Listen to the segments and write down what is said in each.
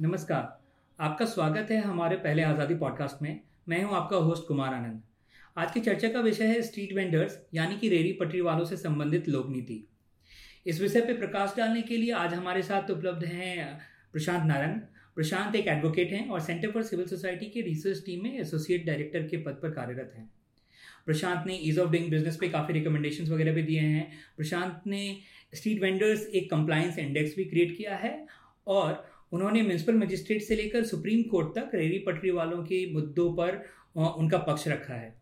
नमस्कार। आपका स्वागत है हमारे पहले आज़ादी पॉडकास्ट में। मैं हूँ आपका होस्ट कुमार आनंद। आज की चर्चा का विषय है स्ट्रीट वेंडर्स यानी कि रेरी पटरी वालों से संबंधित लोक नीति इस विषय पर प्रकाश डालने के लिए आज हमारे साथ उपलब्ध हैं प्रशांत नारंग प्रशांत एक एडवोकेट हैं और सेंटर फॉर सिविल सोसाइटी के रिसर्च टीम में एसोसिएट डायरेक्टर के पद पर कार्यरत हैं। प्रशांत ने ईज ऑफ़ डूइंग बिज़नेस पे काफ़ी रिकमेंडेशंस वगैरह भी दिए हैं। प्रशांत ने स्ट्रीट वेंडर्स एक कंप्लायंस इंडेक्स भी क्रिएट किया है और उन्होंने म्यूनसिपल मजिस्ट्रेट से लेकर सुप्रीम कोर्ट तक रेरी पटरी वालों के मुद्दों पर उनका पक्ष रखा है।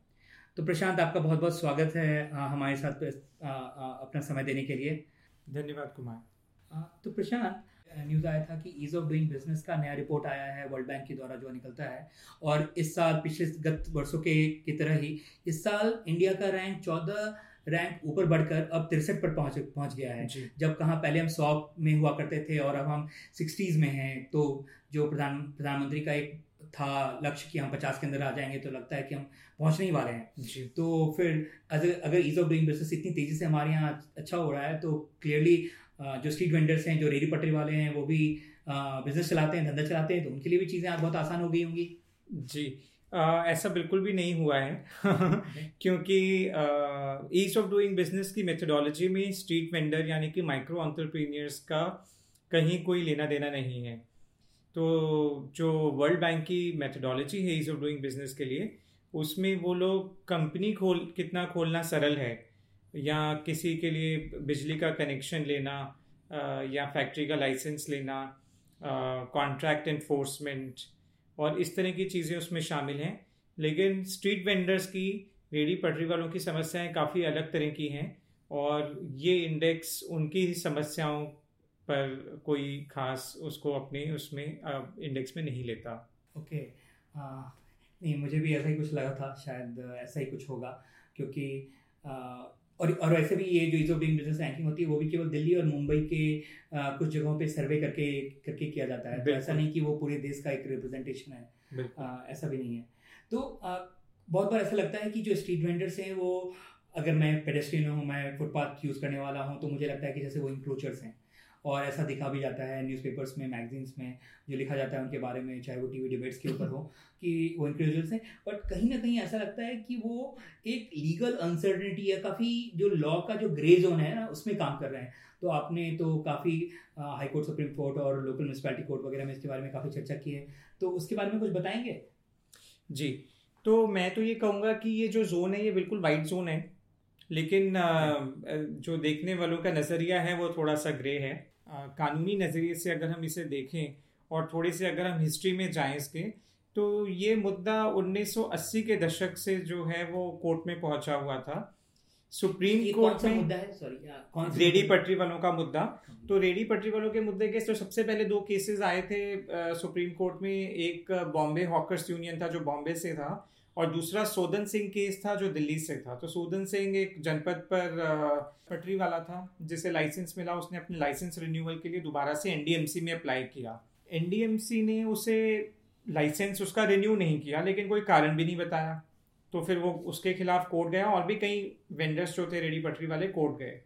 तो प्रशांत आपका बहुत बहुत स्वागत है हमारे साथ अपना समय देने के लिए। धन्यवाद कुमार। तो प्रशांत न्यूज़ आया था कि ईज ऑफ़ डूइंग बिज़नेस का नया रिपोर्ट आया है वर्ल्ड बैंक के द्वारा जो निकलता है। और इस साल पिछले गत वर्षों के की तरह ही इस साल इंडिया का रैंक चौदह रैंक ऊपर बढ़कर अब तिरसठ पर पहुँच पहुँच गया है। जब कहाँ पहले हम सौ में हुआ करते थे और अब हम सिक्सटीज में हैं तो जो प्रधान प्रधानमंत्री का एक था लक्ष्य कि हम पचास के अंदर आ जाएँगे तो लगता है कि हम पहुँचने ही वाले हैं। जी। तो फिर अगर अगर ईज ऑफ़ डूइंग बिज़नेस इतनी तेज़ी से हमारे यहाँ अच्छा हो रहा है तो क्लियरली जो स्ट्रीट वेंडर्स हैं जो रेडी पटरी वाले हैं वो भी बिज़नेस चलाते हैं धंधा चलाते हैं तो उनके लिए भी चीज़ें आज बहुत आसान हो गई होंगी। जी। आ, ऐसा बिल्कुल भी नहीं हुआ है। क्योंकि ईज ऑफ़ डूइंग बिज़नेस की मेथडोलॉजी में स्ट्रीट वेंडर यानी कि माइक्रो ऑन्टरप्रीनियर्स का कहीं कोई लेना देना नहीं है। तो जो वर्ल्ड बैंक की मेथडोलॉजी है ईज ऑफ़ डूइंग बिज़नेस के लिए उसमें वो लोग कंपनी खोल कितना खोलना सरल है? या किसी के लिए बिजली का कनेक्शन लेना या फैक्ट्री का लाइसेंस लेना कॉन्ट्रैक्ट इन्फोर्समेंट और इस तरह की चीज़ें उसमें शामिल हैं लेकिन स्ट्रीट वेंडर्स की रेडी पटरी वालों की समस्याएँ काफ़ी अलग तरह की हैं और ये इंडेक्स उनकी ही समस्याओं पर कोई खास उसको अपने उसमें इंडेक्स में नहीं लेता ओके okay. नहीं मुझे भी ऐसा ही कुछ लगा था शायद ऐसा ही कुछ होगा क्योंकि आ, और और वैसे भी ये जो ease of doing business ranking होती है वो भी केवल दिल्ली और मुंबई के आ, कुछ जगहों पे सर्वे करके करके किया जाता है। तो ऐसा नहीं कि वो पूरे देश का एक रिप्रेजेंटेशन है। आ, ऐसा भी नहीं है। तो आ, बहुत बार ऐसा लगता है कि जो स्ट्रीट वेंडर्स हैं वो अगर मैं पेडेस्ट्रियन हूँ मैं फुटपाथ यूज़ करने वाला हूँ तो मुझे लगता है कि जैसे वो इंक्रोचर्स हैं। और ऐसा दिखा भी जाता है न्यूज़पेपर्स में मैगजीन्स में जो लिखा जाता है उनके बारे में चाहे वो टीवी डिबेट्स के ऊपर हो कि वो इंक्रीजल्स हैं। बट कहीं ना कहीं ऐसा लगता है कि वो एक लीगल अनसर्टनिटी है काफ़ी जो लॉ का जो ग्रे जोन है ना उसमें काम कर रहे हैं। तो आपने तो काफ़ी हाई कोर्ट सुप्रीम कोर्ट और लोकल म्यूनसिपैलिटी कोर्ट वगैरह में इसके बारे में काफ़ी चर्चा की है। तो उसके बारे में कुछ बताएँगे? जी। तो मैं तो ये कहूँगा कि ये जो जोन है ये बिल्कुल वाइट जोन है। लेकिन जो। देखने वालों का नज़रिया है वो थोड़ा सा ग्रे है। कानूनी नज़रिए से अगर हम इसे देखें और थोड़े से अगर हम हिस्ट्री में जाएँ इसके तो ये मुद्दा 1980 के दशक से जो है वो कोर्ट में पहुँचा हुआ था। सुप्रीम कोर्ट में मुद्दा है? सॉरी रेडी पटरी वालों का मुद्दा। तो रेडी पटरी वालों के मुद्दे के तो सबसे पहले दो केसेस आए थे आ, सुप्रीम कोर्ट में। एक बॉम्बे हॉकर्स यूनियन था जो बॉम्बे से था। और दूसरा सोदन सिंह केस था जो दिल्ली से था। तो सोदन सिंह एक जनपद पर पटरी वाला था, जिसे लाइसेंस मिला। उसने अपने लाइसेंस रिन्यूअल के लिए दोबारा से एनडीएमसी में अप्लाई किया। एनडीएमसी ने उसे लाइसेंस उसका रिन्यू नहीं किया, लेकिन कोई कारण भी नहीं बताया। तो फिर वो उसके खिलाफ कोर्ट गया और भी कई वेंडर्स जो थे, रेडी पटरी वाले कोर्ट गए।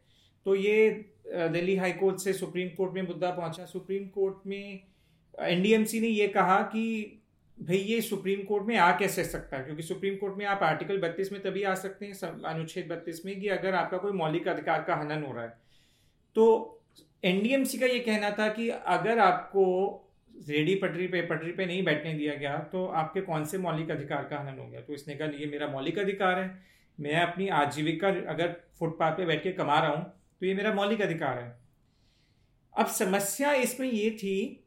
तो ये दिल्ली हाई कोर्ट से सुप्रीम कोर्ट में मुद्दा पहुँचा। सुप्रीम कोर्ट में एनडीएमसी ने ये कहा कि भाई, ये सुप्रीम कोर्ट में आ कैसे सकता है? क्योंकि सुप्रीम कोर्ट में आप आर्टिकल बत्तीस में तभी आ सकते हैं अनुच्छेद बत्तीस में, कि अगर आपका कोई मौलिक अधिकार का हनन हो रहा है। तो एनडीएमसी का ये कहना था कि अगर आपको रेडी पटरी पे पटरी पे नहीं बैठने दिया गया तो आपके कौन से मौलिक अधिकार का हनन हो गया? तो इसने कहा ये मेरा मौलिक अधिकार है। मैं अपनी आजीविका अगर फुटपाथ पे बैठ के कमा रहा हूँ तो ये मेरा मौलिक अधिकार है। अब समस्या इसमें ये थी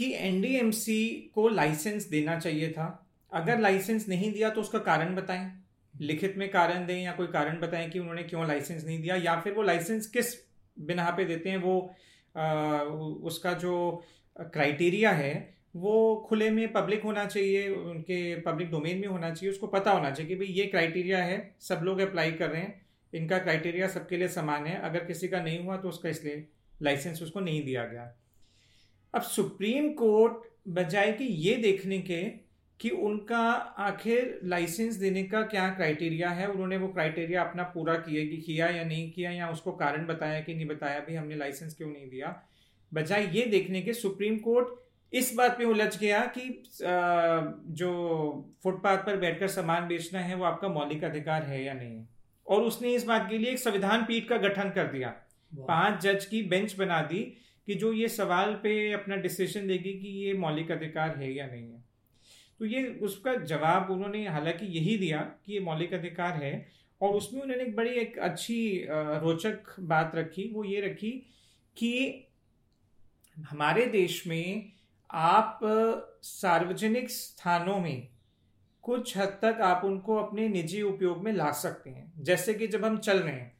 कि एनडीएमसी को लाइसेंस देना चाहिए था। अगर लाइसेंस नहीं दिया तो उसका कारण बताएँ। लिखित में कारण दें या कोई कारण बताएँ कि उन्होंने क्यों लाइसेंस नहीं दिया या फिर वो लाइसेंस किस बिना पे देते हैं वो आ, उसका जो क्राइटेरिया है वो खुले में पब्लिक होना चाहिए उनके पब्लिक डोमेन में होना चाहिए उसको पता होना चाहिए कि भाई ये क्राइटेरिया है सब लोग अप्लाई कर रहे हैं इनका क्राइटेरिया सबके लिए समान है अगर किसी का नहीं हुआ तो उसका इसलिए लाइसेंस उसको नहीं दिया गया। अब सुप्रीम कोर्ट बजाय कि ये देखने के कि उनका आखिर लाइसेंस देने का क्या क्राइटेरिया है उन्होंने वो क्राइटेरिया अपना पूरा किया कि किया या नहीं किया या उसको कारण बताया कि नहीं बताया भी हमने लाइसेंस क्यों नहीं दिया? बजाय ये देखने के सुप्रीम कोर्ट इस बात पे उलझ गया कि जो फुटपाथ पर बैठकर सामान बेचना है वो आपका मौलिक अधिकार है या नहीं? और उसने इस बात के लिए एक संविधान पीठ का गठन कर दिया। पाँच जज की बेंच बना दी। कि जो ये सवाल पे अपना डिसीज़न देगी कि ये मौलिक अधिकार है या नहीं है। तो ये उसका जवाब उन्होंने हालाँकि यही दिया कि ये मौलिक अधिकार है और उसमें उन्होंने एक बड़ी एक अच्छी रोचक बात रखी। वो ये रखी कि हमारे देश में आप सार्वजनिक स्थानों में कुछ हद तक आप उनको अपने निजी उपयोग में ला सकते हैं। जैसे कि जब हम चल रहे हैं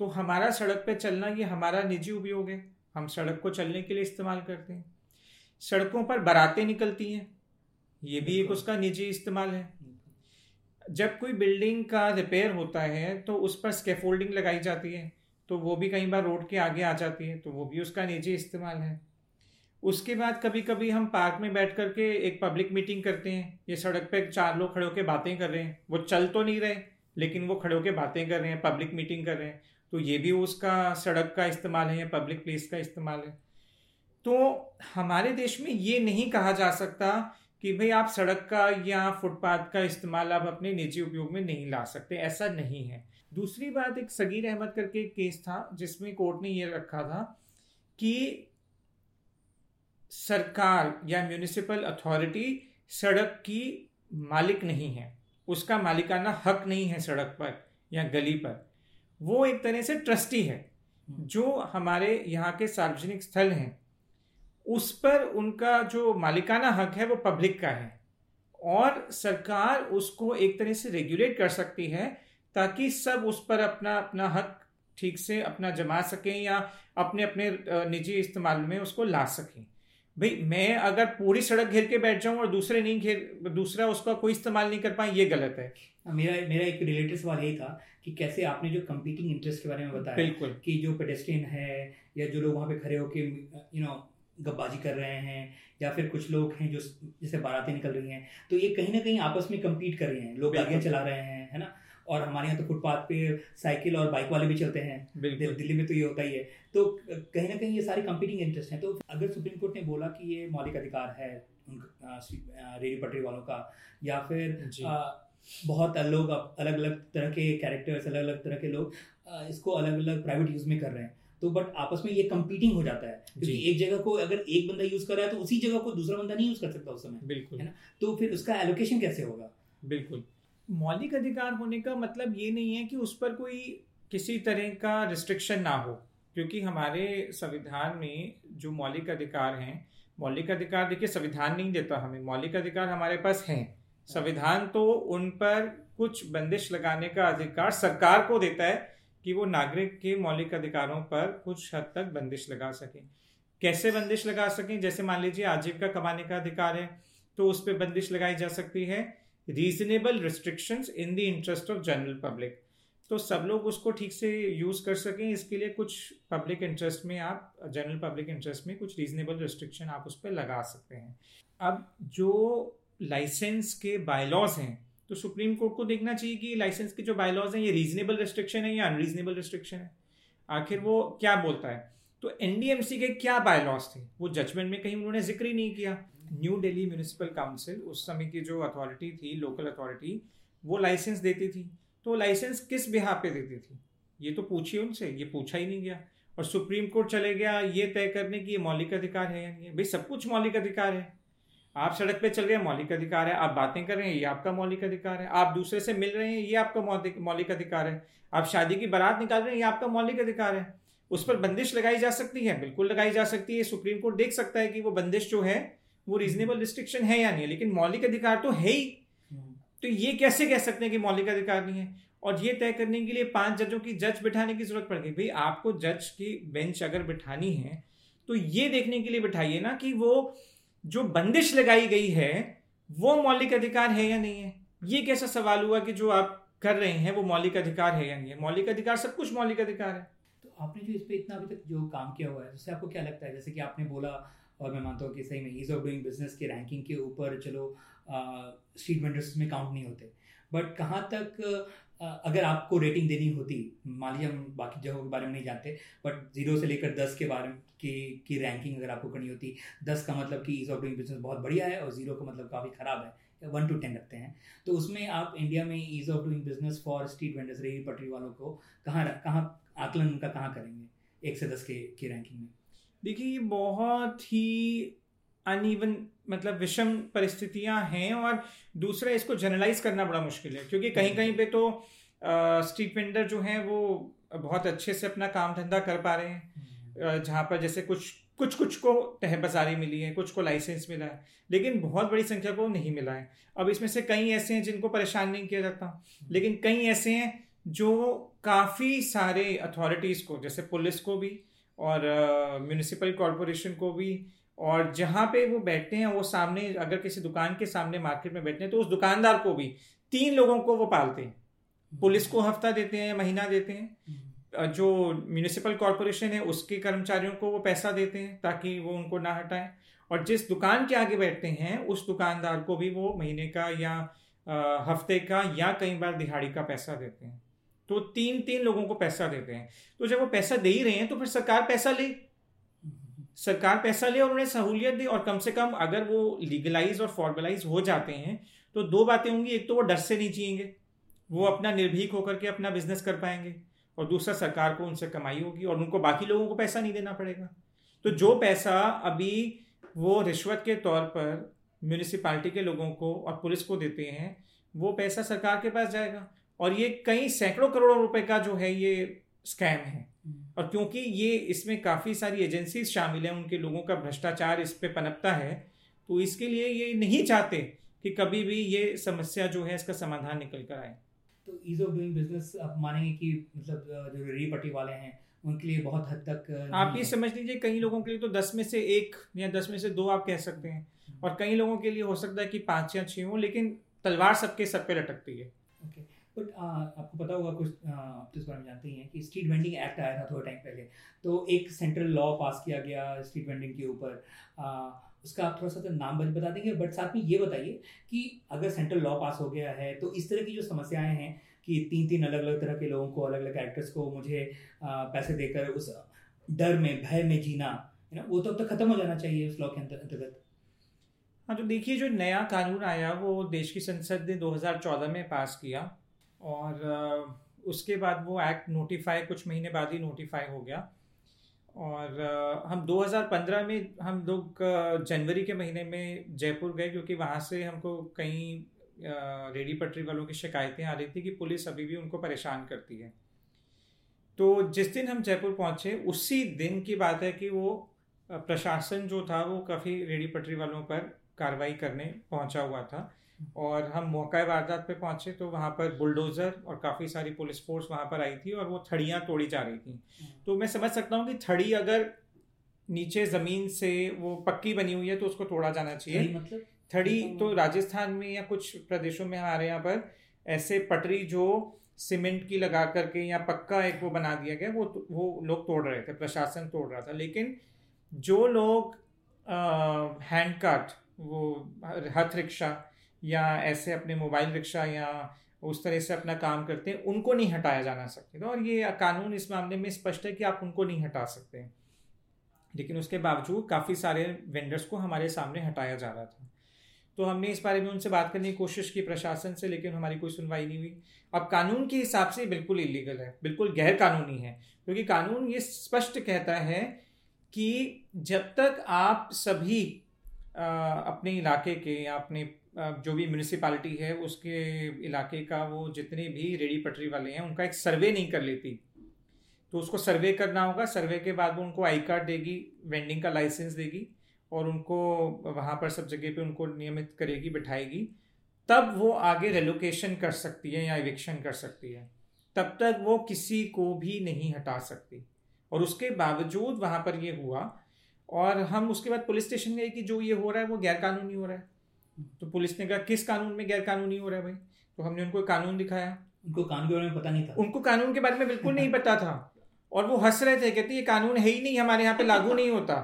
तो हमारा सड़क पे चलना ये हमारा निजी उपयोग है। हम सड़क को चलने के लिए इस्तेमाल करते हैं। सड़कों पर बारातें निकलती हैं। ये भी एक उसका निजी इस्तेमाल है। जब कोई बिल्डिंग का रिपेयर होता है तो उस पर स्केफोल्डिंग लगाई जाती है तो वो भी कई बार रोड के आगे आ जाती है तो वो भी उसका निजी इस्तेमाल है। उसके बाद कभी कभी हम पार्क में बैठ करके एक पब्लिक मीटिंग करते हैं। ये सड़क पे चार लोग खड़े होकर बातें कर रहे हैं। वो चल तो नहीं रहे लेकिन वो खड़े होकर बातें कर रहे हैं पब्लिक मीटिंग कर रहे हैं। तो ये भी उसका सड़क का इस्तेमाल है या पब्लिक प्लेस का इस्तेमाल है। तो हमारे देश में ये नहीं कहा जा सकता कि भाई आप सड़क का या फुटपाथ का इस्तेमाल आप अपने निजी उपयोग में नहीं ला सकते, ऐसा नहीं है। दूसरी बात एक सगीर अहमद करके एक केस था जिसमें कोर्ट ने यह रखा था कि सरकार या म्यूनिसिपल अथॉरिटी सड़क की मालिक नहीं है, उसका मालिकाना हक नहीं है सड़क पर या गली पर। वो एक तरह से ट्रस्टी है, जो हमारे यहाँ के सार्वजनिक स्थल हैं, उस पर उनका जो मालिकाना हक है वो पब्लिक का है। और सरकार उसको एक तरह से रेगुलेट कर सकती है, ताकि सब उस पर अपना अपना हक ठीक से अपना जमा सकें या अपने अपने निजी इस्तेमाल में उसको ला सकें। भाई मैं अगर पूरी सड़क घेर के बैठ जाऊँ और दूसरे नहीं घेर दूसरा उसका कोई इस्तेमाल नहीं कर पाए ये गलत है। मेरा मेरा एक रिलेटेड सवाल यही था कि कैसे आपने जो कंपीटिंग इंटरेस्ट के बारे में बताया बिल्कुल। कि जो पेडेस्ट्रियन है या जो लोग वहाँ पे खड़े होके यू नो गब्बाजी कर रहे हैं या फिर कुछ लोग हैं जो जैसे बारातें निकल रही हैं तो ये कहीं ना कहीं आपस में कम्पीट कर रहे हैं लोग गाड़ियाँ चला रहे हैं है ना? और हमारे यहाँ तो फुटपाथ पे साइकिल और बाइक वाले भी चलते हैं। दिल्ली में तो ये होता ही है। तो कहीं ना कहीं ये सारी कंपीटिंग इंटरेस्ट हैं। तो अगर सुप्रीम कोर्ट ने बोला कि ये मौलिक अधिकार है रेडी पटरी वालों का या फिर आ, बहुत लोग अलग अलग तरह के कैरेक्टर्स अलग अलग तरह के लोग इसको अलग अलग प्राइवेट यूज़ में कर रहे हैं। तो बट आपस में ये कंपीटिंग हो जाता है। क्योंकि एक जगह को अगर एक बंदा यूज़ कर रहा है तो उसी जगह को दूसरा बंदा नहीं यूज़ कर सकता उस समय। बिल्कुल। है ना? तो फिर उसका एलोकेशन कैसे होगा? बिल्कुल। मौलिक अधिकार होने का मतलब ये नहीं है कि उस पर कोई किसी तरह का रिस्ट्रिक्शन ना हो, क्योंकि हमारे संविधान में जो मौलिक अधिकार हैं, मौलिक अधिकार देखिए संविधान नहीं देता हमें, मौलिक अधिकार हमारे पास हैं। संविधान तो उन पर कुछ बंदिश लगाने का अधिकार सरकार को देता है कि वो नागरिक के मौलिक अधिकारों पर कुछ हद तक बंदिश लगा सकें। कैसे बंदिश लगा सकें? जैसे मान लीजिए आजीविका कमाने का अधिकार है तो उस पर बंदिश लगाई जा सकती है। Reasonable restrictions in the interest of general public तो सब लोग उसको ठीक से यूज़ कर सकें, इसके लिए कुछ पब्लिक इंटरेस्ट में आप जनरल पब्लिक इंटरेस्ट में कुछ रीजनेबल रिस्ट्रिक्शन आप उस पर लगा सकते हैं। अब जो लाइसेंस के बायलॉज हैं तो सुप्रीम कोर्ट को देखना चाहिए कि लाइसेंस के जो बायलॉज हैं, ये रीजनेबल रिस्ट्रिक्शन है या अनरीजनेबल रिस्ट्रिक्शन है? आखिर वो क्या बोलता है? तो एनडीएमसी के क्या बायलॉज थे? वो जजमेंट में कहीं उन्होंने ज़िक्र ही नहीं किया। न्यू दिल्ली म्यूनिसिपल काउंसिल उस समय की जो अथॉरिटी थी लोकल अथॉरिटी वो लाइसेंस देती थी। तो लाइसेंस किस बिहा पे देती थी? ये तो पूछिए उनसे, ये पूछा ही नहीं गया। और सुप्रीम कोर्ट चले गया, ये तय करने की ये मौलिक अधिकार है या नहीं भाई, सब कुछ मौलिक अधिकार है। आप सड़क पे चल रहे हैं, मौलिक अधिकार है। आप बातें कर रहे हैं, ये आपका मौलिक अधिकार है। आप दूसरे से मिल रहे हैं, ये आपका मौलिक अधिकार है। आप शादी की बारात निकाल रहे हैं, ये आपका मौलिक अधिकार है। उस पर बंदिश लगाई जा सकती है? बिल्कुल लगाई जा सकती है। सुप्रीम कोर्ट देख सकता है कि वो बंदिश जो है वो रीजनेबल रिस्ट्रिक्शन है या नहीं लेकिन मौलिक अधिकार तो है ही। तो ये कैसे कह सकते हैं कि मौलिक अधिकार नहीं है? और ये तय करने के लिए पाँच जजों की जज बिठाने की ज़रूरत पड़ गई। भाई आपको जज की बेंच अगर बिठानी है तो ये देखने के लिए बिठाइए ना कि वो जो बंदिश लगाई गई है वो मौलिक अधिकार है या नहीं है? ये कैसा सवाल हुआ कि जो आप कर रहे हैं वो मौलिक अधिकार है या नहीं है? मौलिक अधिकार सब कुछ मौलिक अधिकार है। तो आपने जो इस पर इतना अभी तक जो काम किया हुआ है उससे आपको क्या लगता है? जैसे कि आपने बोला और मैं मानता हूँ कि सही में ईज ऑफ़ डूइंग बिज़नेस की रैंकिंग के ऊपर चलो स्ट्रीट वेंडर्स में काउंट नहीं होते। बट कहाँ तक अगर आपको रेटिंग देनी होती, मान लीजिए हम बाकी जगहों के बारे में नहीं जानते बट ज़ीरो से लेकर दस के बारे में की की रैंकिंग अगर आपको करनी होती, दस का मतलब कि ईज ऑफ़ डूइंग बिज़नेस बहुत बढ़िया है और ज़ीरो का मतलब काफ़ी ख़राब है वन टू टेन रखते हैं। तो उसमें आप इंडिया में ease of doing business for street vendors रेहड़ी पटरी वालों को कहाँ कहाँ आकलन उनका कहाँ करेंगे, एक से दस के, की रैंकिंग में? देखिए ये बहुत ही अनइवन मतलब विषम परिस्थितियाँ हैं और दूसरा इसको जनरलाइज करना बड़ा मुश्किल है क्योंकि कहीं कहीं पे तो स्ट्रीट वेंडर जो हैं वो बहुत अच्छे से अपना काम धंधा कर पा रहे हैं। जहाँ पर जैसे कुछ कुछ कुछ को तह बाजारी मिली है कुछ को लाइसेंस मिला है लेकिन बहुत बड़ी संख्या को नहीं मिला है। अब इसमें से कई ऐसे हैं जिनको परेशान नहीं किया जाता लेकिन कई ऐसे हैं जो काफ़ी सारे अथॉरिटीज़ को जैसे पुलिस को भी और म्यूनिसिपल कॉरपोरेशन को भी। और जहाँ पे वो बैठते हैं वो सामने अगर किसी दुकान के सामने मार्केट में बैठते हैं तो उस दुकानदार को भी तीन लोगों को वो पालते हैं। पुलिस को हफ़्ता देते हैं महीना देते हैं। जो म्यूनिसिपल कॉरपोरेशन है उसके कर्मचारियों को वो पैसा देते हैं ताकि वो उनको ना हटाएँ। और जिस दुकान के आगे बैठते हैं उस दुकानदार को भी वो महीने का या हफ़्ते का या कई बार दिहाड़ी का पैसा देते हैं। तो तीन तीन लोगों को पैसा देते हैं। तो जब वो पैसा दे ही रहे हैं तो फिर सरकार पैसा ले। सरकार पैसा ले और उन्हें सहूलियत दे और कम से कम अगर वो लीगलाइज और फॉर्मलाइज हो जाते हैं तो दो बातें होंगी। एक तो वो डर से नहीं जिएँगे, वो अपना निर्भीक होकर के अपना बिज़नेस कर पाएँगे और दूसरा सरकार को उनसे कमाई होगी और उनको बाकी लोगों को पैसा नहीं देना पड़ेगा। तो जो पैसा अभी वो रिश्वत के तौर पर म्यूनिसिपालिटी के लोगों को और पुलिस को देते हैं, वो पैसा सरकार के पास जाएगा। और ये कई सैकड़ों करोड़ों रुपए का जो है ये स्कैम है। और क्योंकि ये इसमें काफ़ी सारी एजेंसी शामिल हैं उनके लोगों का भ्रष्टाचार इस पे पनपता है तो इसके लिए ये नहीं चाहते कि कभी भी ये समस्या जो है इसका समाधान निकल कर आए। तो ईज ऑफ़ डूइंग बिज़नेस आप मानेंगे कि मतलब जो रेडी पट्टी वाले हैं उनके लिए बहुत हद तक आप ये समझ लीजिए कई लोगों के लिए तो दस में से एक या दस में से दो आप कह सकते हैं। हम्म। और कई लोगों के लिए हो सकता है कि पाँच या छः हो लेकिन तलवार सबके सब पे लटकती है। बट आपको पता होगा कुछ आप तो इस बारे में जानते ही हैं कि स्ट्रीट वेंडिंग एक्ट आया था थोड़ा टाइम पहले। तो एक सेंट्रल लॉ पास किया गया स्ट्रीट वेंडिंग के ऊपर। उसका आप थोड़ा सा तो नाम बता देंगे बट साथ में ये बताइए कि अगर सेंट्रल लॉ पास हो गया है तो इस तरह की जो समस्याएँ हैं कि तीन तीन अलग अलग तरह के लोगों को अलग अलग कैरेक्टर्स को मुझे पैसे देकर उस डर में, भय में जीना है ना वो तो अब तक खत्म हो जाना चाहिए उस लॉ के अंतर्गत। हाँ तो देखिए, जो नया कानून आया, वो देश की संसद ने 2014 में पास किया। और उसके बाद वो एक्ट नोटिफाई कुछ महीने बाद ही नोटिफाई हो गया। और हम 2015 में हम लोग जनवरी के महीने में जयपुर गए क्योंकि वहाँ से हमको कई रेडी पटरी वालों की शिकायतें आ रही थी कि पुलिस अभी भी उनको परेशान करती है। तो जिस दिन हम जयपुर पहुँचे, उसी दिन की बात है कि वो प्रशासन जो था वो काफ़ी रेडी पटरी वालों पर कार्रवाई करने पहुँचा हुआ था। और हम मौका वारदात पे पहुँचे तो वहाँ पर बुलडोज़र और काफ़ी सारी पुलिस फोर्स वहाँ पर आई थी और वो थड़ियाँ तोड़ी जा रही थी। तो मैं समझ सकता हूँ कि थड़ी अगर नीचे ज़मीन से वो पक्की बनी हुई है तो उसको तोड़ा जाना चाहिए। मतलब? थड़ी तो राजस्थान में या कुछ प्रदेशों में हमारे यहाँ पर ऐसे पटरी जो सीमेंट की लगा करके या पक्का एक वो बना दिया गया वो वो लोग तोड़ रहे थे प्रशासन तोड़ रहा था। लेकिन जो लोग हैंड वो हथ रिक्शा या ऐसे अपने मोबाइल रिक्शा या उस तरह से अपना काम करते हैं उनको नहीं हटाया जाना सकते। और ये कानून इस मामले में स्पष्ट है कि आप उनको नहीं हटा सकते। लेकिन उसके बावजूद काफ़ी सारे वेंडर्स को हमारे सामने हटाया जा रहा था। तो हमने इस बारे में उनसे बात करने की कोशिश की प्रशासन से लेकिन हमारी कोई सुनवाई नहीं हुई। अब कानून के हिसाब से बिल्कुल इलीगल है बिल्कुल गैर कानूनी है क्योंकि कानून ये स्पष्ट कहता है कि जब तक आप सभी आ, अपने इलाके के या अपने जो भी म्यूनिसिपालिटी है, उसके इलाके का वो जितने भी रेडी पटरी वाले हैं, उनका एक सर्वे नहीं कर लेती। तो उसको सर्वे करना होगा। सर्वे के बाद वो उनको आई कार्ड देगी वेंडिंग का लाइसेंस देगी और उनको वहाँ पर सब जगह पे उनको नियमित करेगी, बिठाएगी। तब वो आगे रेलोकेशन कर सकती है या इविक्शन कर सकती है। तब तक वो किसी को भी नहीं हटा सकती। और उसके बावजूद वहाँ पर ये हुआ और हम उसके बाद पुलिस स्टेशन गए कि जो ये हो रहा है, वो गैरकानूनी हो रहा है। तो पुलिस ने कहा किस कानून में गैर कानूनी हो रहा है भाई? तो हमने उनको कानून दिखाया। उनको कानून के बारे में पता नहीं था। उनको कानून के बारे में बिल्कुल नहीं पता था। और वो हंस रहे थे कहते ये कानून है ही नहीं हमारे यहाँ पे लागू नहीं होता।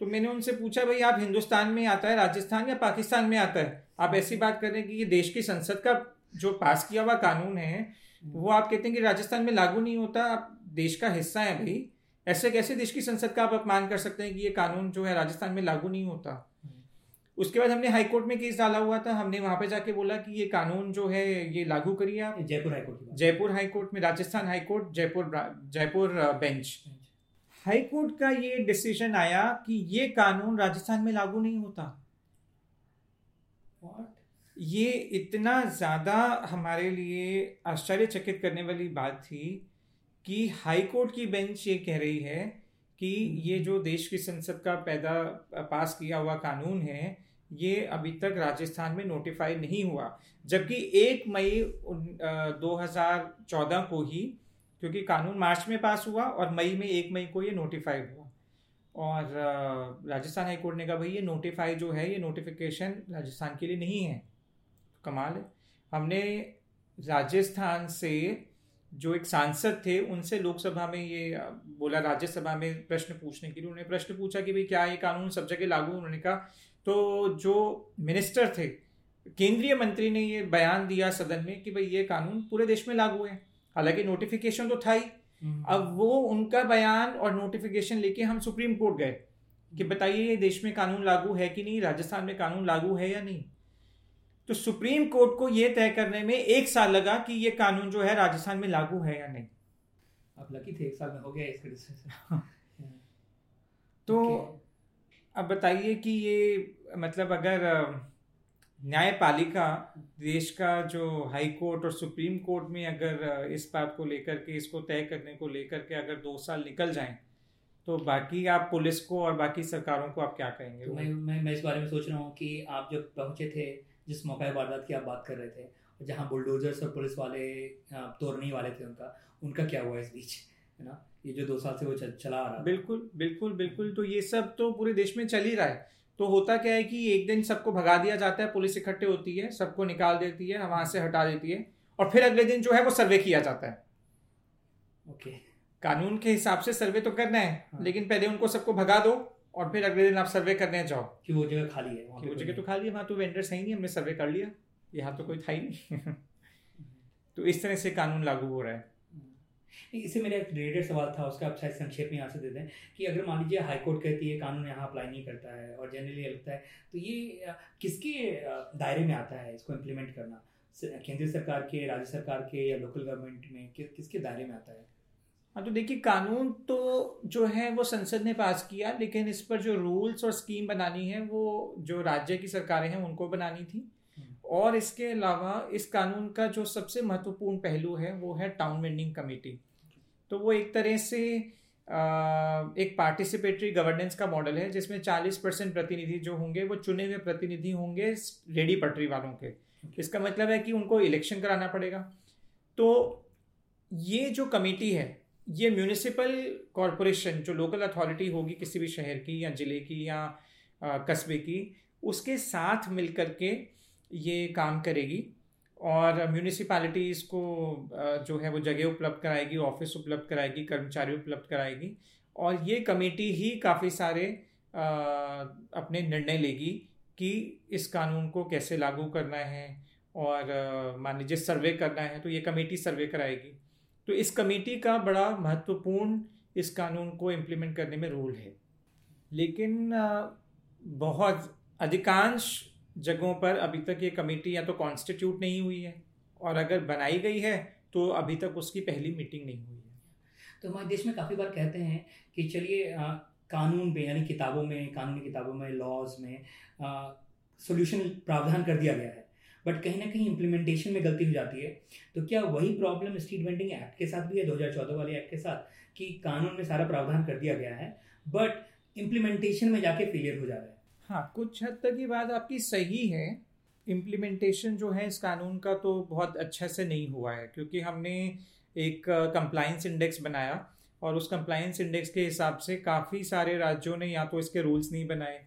तो मैंने उनसे पूछा भाई आप हिंदुस्तान में आता है राजस्थान या पाकिस्तान में आता है? आप ऐसी बात कर रहे हैं कि ये देश की संसद का जो पास किया हुआ कानून है वो आप कहते हैं कि राजस्थान में लागू नहीं होता आप देश का हिस्सा है भाई। ऐसे कैसे देश की संसद का आप अपमान कर सकते हैं कि ये कानून जो है राजस्थान में लागू नहीं होता? उसके बाद हमने हाईकोर्ट में केस डाला हुआ था। हमने वहाँ पे जाके बोला कि ये कानून जो है ये लागू करिए आप। Jaipur high court Jaipur high court में Rajasthan high court Jaipur Jaipur bench. High court का ये डिसीज़न आया कि ये कानून राजस्थान में लागू नहीं होता। What? ये इतना ज़्यादा हमारे लिए आश्चर्यचकित करने वाली बात थी कि हाई कोर्ट की बेंच ये कह रही है कि ये जो देश की संसद का पैदा पास किया हुआ कानून है ये अभी तक राजस्थान में नोटिफाई नहीं हुआ। जबकि एक मई दो हज़ार चौदह को ही, क्योंकि कानून मार्च में पास हुआ और मई में एक मई को ये नोटिफाई हुआ। और राजस्थान हाईकोर्ट ने कहा, भाई ये नोटिफाई जो है, ये नोटिफिकेशन राजस्थान के लिए नहीं है। कमाल है। हमने राजस्थान से जो एक सांसद थे, उनसे लोकसभा में ये बोला, राज्यसभा में प्रश्न पूछने के लिए। उन्होंने प्रश्न पूछा कि, भाई क्या ये कानून सब जगह लागू उन्होंने कहा तो जो मिनिस्टर थे केंद्रीय मंत्री ने ये बयान दिया सदन में कि भाई ये कानून पूरे देश में लागू है। हालाँकि नोटिफिकेशन तो था ही। हम्म। अब वो उनका बयान और नोटिफिकेशन लेके हम सुप्रीम कोर्ट गए कि बताइए ये देश में कानून लागू है कि नहीं राजस्थान में कानून लागू है या नहीं? तो सुप्रीम कोर्ट को यह तय करने में एक साल लगा कि ये कानून जो है राजस्थान में लागू है या नहीं। अब लकी थे एक साल में हो गया इसका डिसीज़न तो अब बताइए कि ये मतलब अगर न्यायपालिका देश का जो हाई कोर्ट और सुप्रीम कोर्ट में अगर इस बात को लेकर के, इसको तय करने को लेकर के अगर दो साल निकल जाएँ तो बाकी आप पुलिस को और बाकी सरकारों को आप क्या कहेंगे? तो मैं मैं मैं इस बारे में सोच रहा हूँ कि आप जब पहुँचे थे, जिस मौका वारदात की आप बात कर रहे थे, जहाँ बुलडोजर्स और पुलिस वाले तोड़ने वाले थे उनका उनका क्या हुआ इस बीच? है ना? ये जो दो साल से वो चल, चला आ रहा बिल्कुल बिल्कुल बिल्कुल। तो ये सब तो पूरे देश में चल ही रहा है। तो होता क्या है कि एक दिन सबको भगा दिया जाता है पुलिस इकट्ठे होती है सबको निकाल देती है वहाँ से हटा देती है और फिर अगले दिन जो है वो सर्वे किया जाता है। ओके। कानून के हिसाब से सर्वे तो करना है हाँ। लेकिन पहले उनको सबको भगा दो और फिर अगले दिन आप सर्वे करने जाओ। कि वो जगह खाली है वो जगह तो खाली है वहाँ तो वेंडर्स है ही नहीं हमने सर्वे कर लिया। यहाँ तो कोई था ही नहीं। तो इस तरह से कानून लागू हो रहा है। इससे मेरा एक रिलेटेड सवाल था उसका आप शायद संक्षेप में यहाँ से दे दें कि अगर मान लीजिए हाई कोर्ट कहती है कानून यहाँ अप्लाई नहीं करता है और जनरली लगता है तो ये किसके दायरे में आता है इसको इम्प्लीमेंट करना? केंद्रीय सरकार के राज्य सरकार के या लोकल गवर्नमेंट में कि, किसके दायरे में आता है? हाँ तो देखिए कानून तो जो है वो संसद ने पास किया लेकिन इस पर जो रूल्स और स्कीम बनानी है वो जो राज्य की सरकारें हैं उनको बनानी थी। हम्म। और इसके अलावा इस कानून का जो सबसे महत्वपूर्ण पहलू है वो है टाउन वेंडिंग कमेटी तो वो एक तरह से एक पार्टिसिपेटरी गवर्नेंस का मॉडल है जिसमें 40 परसेंट प्रतिनिधि जो होंगे वो चुने हुए प्रतिनिधि होंगे रेडी पटरी वालों के। इसका मतलब है कि उनको इलेक्शन कराना पड़ेगा। तो ये जो कमेटी है ये म्यूनिसिपल कॉरपोरेशन जो लोकल अथॉरिटी होगी किसी भी शहर की या ज़िले की या कस्बे की उसके साथ मिलकर के ये काम करेगी। और म्यूनिसिपैलिटीज़ को जो है वो जगह उपलब्ध कराएगी ऑफ़िस उपलब्ध कराएगी, कर्मचारी उपलब्ध कराएगी और ये कमेटी ही काफ़ी सारे अपने निर्णय लेगी कि इस कानून को कैसे लागू करना है और मान लीजिए सर्वे करना है तो ये कमेटी सर्वे कराएगी। तो इस कमेटी का बड़ा महत्वपूर्ण इस कानून को इम्प्लीमेंट करने में रोल है। लेकिन बहुत अधिकांश जगहों पर अभी तक ये कमेटी या तो कॉन्स्टिट्यूट नहीं हुई है। और अगर बनाई गई है तो अभी तक उसकी पहली मीटिंग नहीं हुई है। तो हमारे देश में काफ़ी बार कहते हैं कि चलिए कानून में यानी किताबों में, कानूनी किताबों में लॉज में सोल्यूशन प्रावधान कर दिया गया है। बट कहीं ना कहीं इम्प्लीमेंटेशन में गलती हो जाती है। तो क्या वही प्रॉब्लम स्ट्रीट वेंडिंग एक्ट के साथ भी है 2014 वाले एक्ट के साथ, कि कानून में सारा प्रावधान कर दिया गया है बट इम्प्लीमेंटेशन में जाके फेलियर हो जा रहा है? हाँ कुछ हद तक ये बात आपकी सही है। इम्प्लीमेंटेशन जो है इस कानून का तो बहुत अच्छे से नहीं हुआ है, क्योंकि हमने एक कंप्लाइंस इंडेक्स बनाया और उस कंप्लाइंस इंडेक्स के हिसाब से काफ़ी सारे राज्यों ने या तो इसके रूल्स नहीं बनाए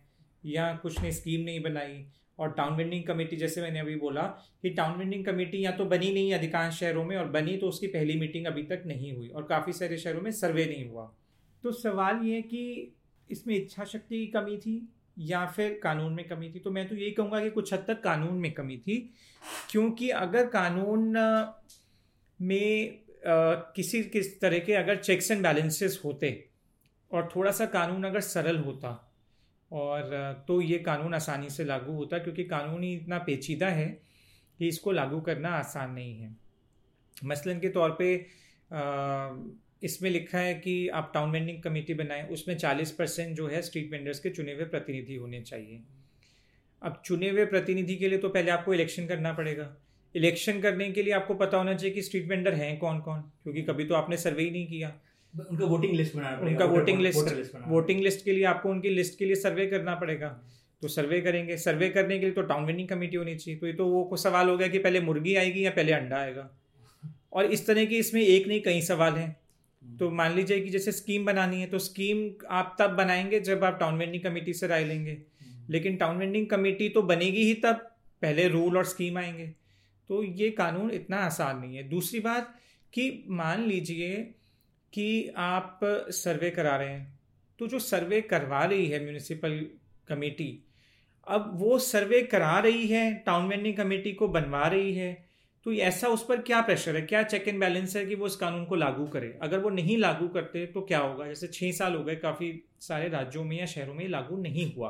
या कुछ ने स्कीम नहीं बनाई। और टाउन वेंडिंग कमेटी जैसे मैंने अभी बोला कि टाउन वेंडिंग कमेटी या तो बनी नहीं अधिकांश शहरों में और बनी तो उसकी पहली मीटिंग अभी तक नहीं हुई और काफ़ी सारे शहरों में सर्वे नहीं हुआ। तो सवाल ये कि इसमें इच्छा शक्ति की कमी थी? या फिर कानून में कमी थी? तो मैं तो यही कहूँगा कि कुछ हद तक कानून में कमी थी, क्योंकि अगर कानून में किसी, किस तरह के अगर चेक्स एंड बैलेंसेस होते और थोड़ा सा कानून अगर सरल होता और तो ये कानून आसानी से लागू होता, क्योंकि कानून ही इतना पेचीदा है कि इसको लागू करना आसान नहीं है। मसलन के तौर पे इसमें लिखा है कि आप टाउन वेंडिंग कमेटी बनाएँ उसमें 40 परसेंट जो है स्ट्रीट वेंडर्स के चुने हुए प्रतिनिधि होने चाहिए। अब चुने हुए प्रतिनिधि के लिए तो पहले आपको इलेक्शन करना पड़ेगा। इलेक्शन करने के लिए आपको पता होना चाहिए कि स्ट्रीट वेंडर हैं कौन कौन क्योंकि कभी तो आपने सर्वे ही नहीं किया। उनका वोटिंग लिस्ट बनाना उनका वोटिंग लिस्ट वोटिंग लिस्ट के लिए आपको उनकी लिस्ट के लिए सर्वे करना पड़ेगा। तो सर्वे करेंगे। सर्वे करने के लिए तो टाउन वेंडिंग कमेटी होनी चाहिए। तो ये तो वो सवाल हो गया कि पहले मुर्गी आएगी या पहले अंडा आएगा? और इस तरह के इसमें एक नहीं कई सवाल हैं। तो मान लीजिए कि जैसे स्कीम बनानी है तो स्कीम आप तब बनाएँगे जब आप टाउन वेंडिंग कमेटी से राय लेंगे। लेकिन टाउन वेंडिंग कमेटी तो बनेगी ही तब पहले रूल और स्कीम आएँगे। तो ये कानून इतना आसान नहीं है। दूसरी बात कि मान लीजिए कि आप सर्वे करा रहे हैं तो जो सर्वे करवा रही है म्यूनिसिपल कमेटी अब वो सर्वे करा रही है टाउन वेंडिंग कमेटी को बनवा रही है तो ऐसा उस पर क्या प्रेशर है? क्या चेक एंड बैलेंस है कि वो इस कानून को लागू करे? अगर वो नहीं लागू करते तो क्या होगा? जैसे छः साल हो गए, काफ़ी सारे राज्यों में या शहरों में लागू नहीं हुआ।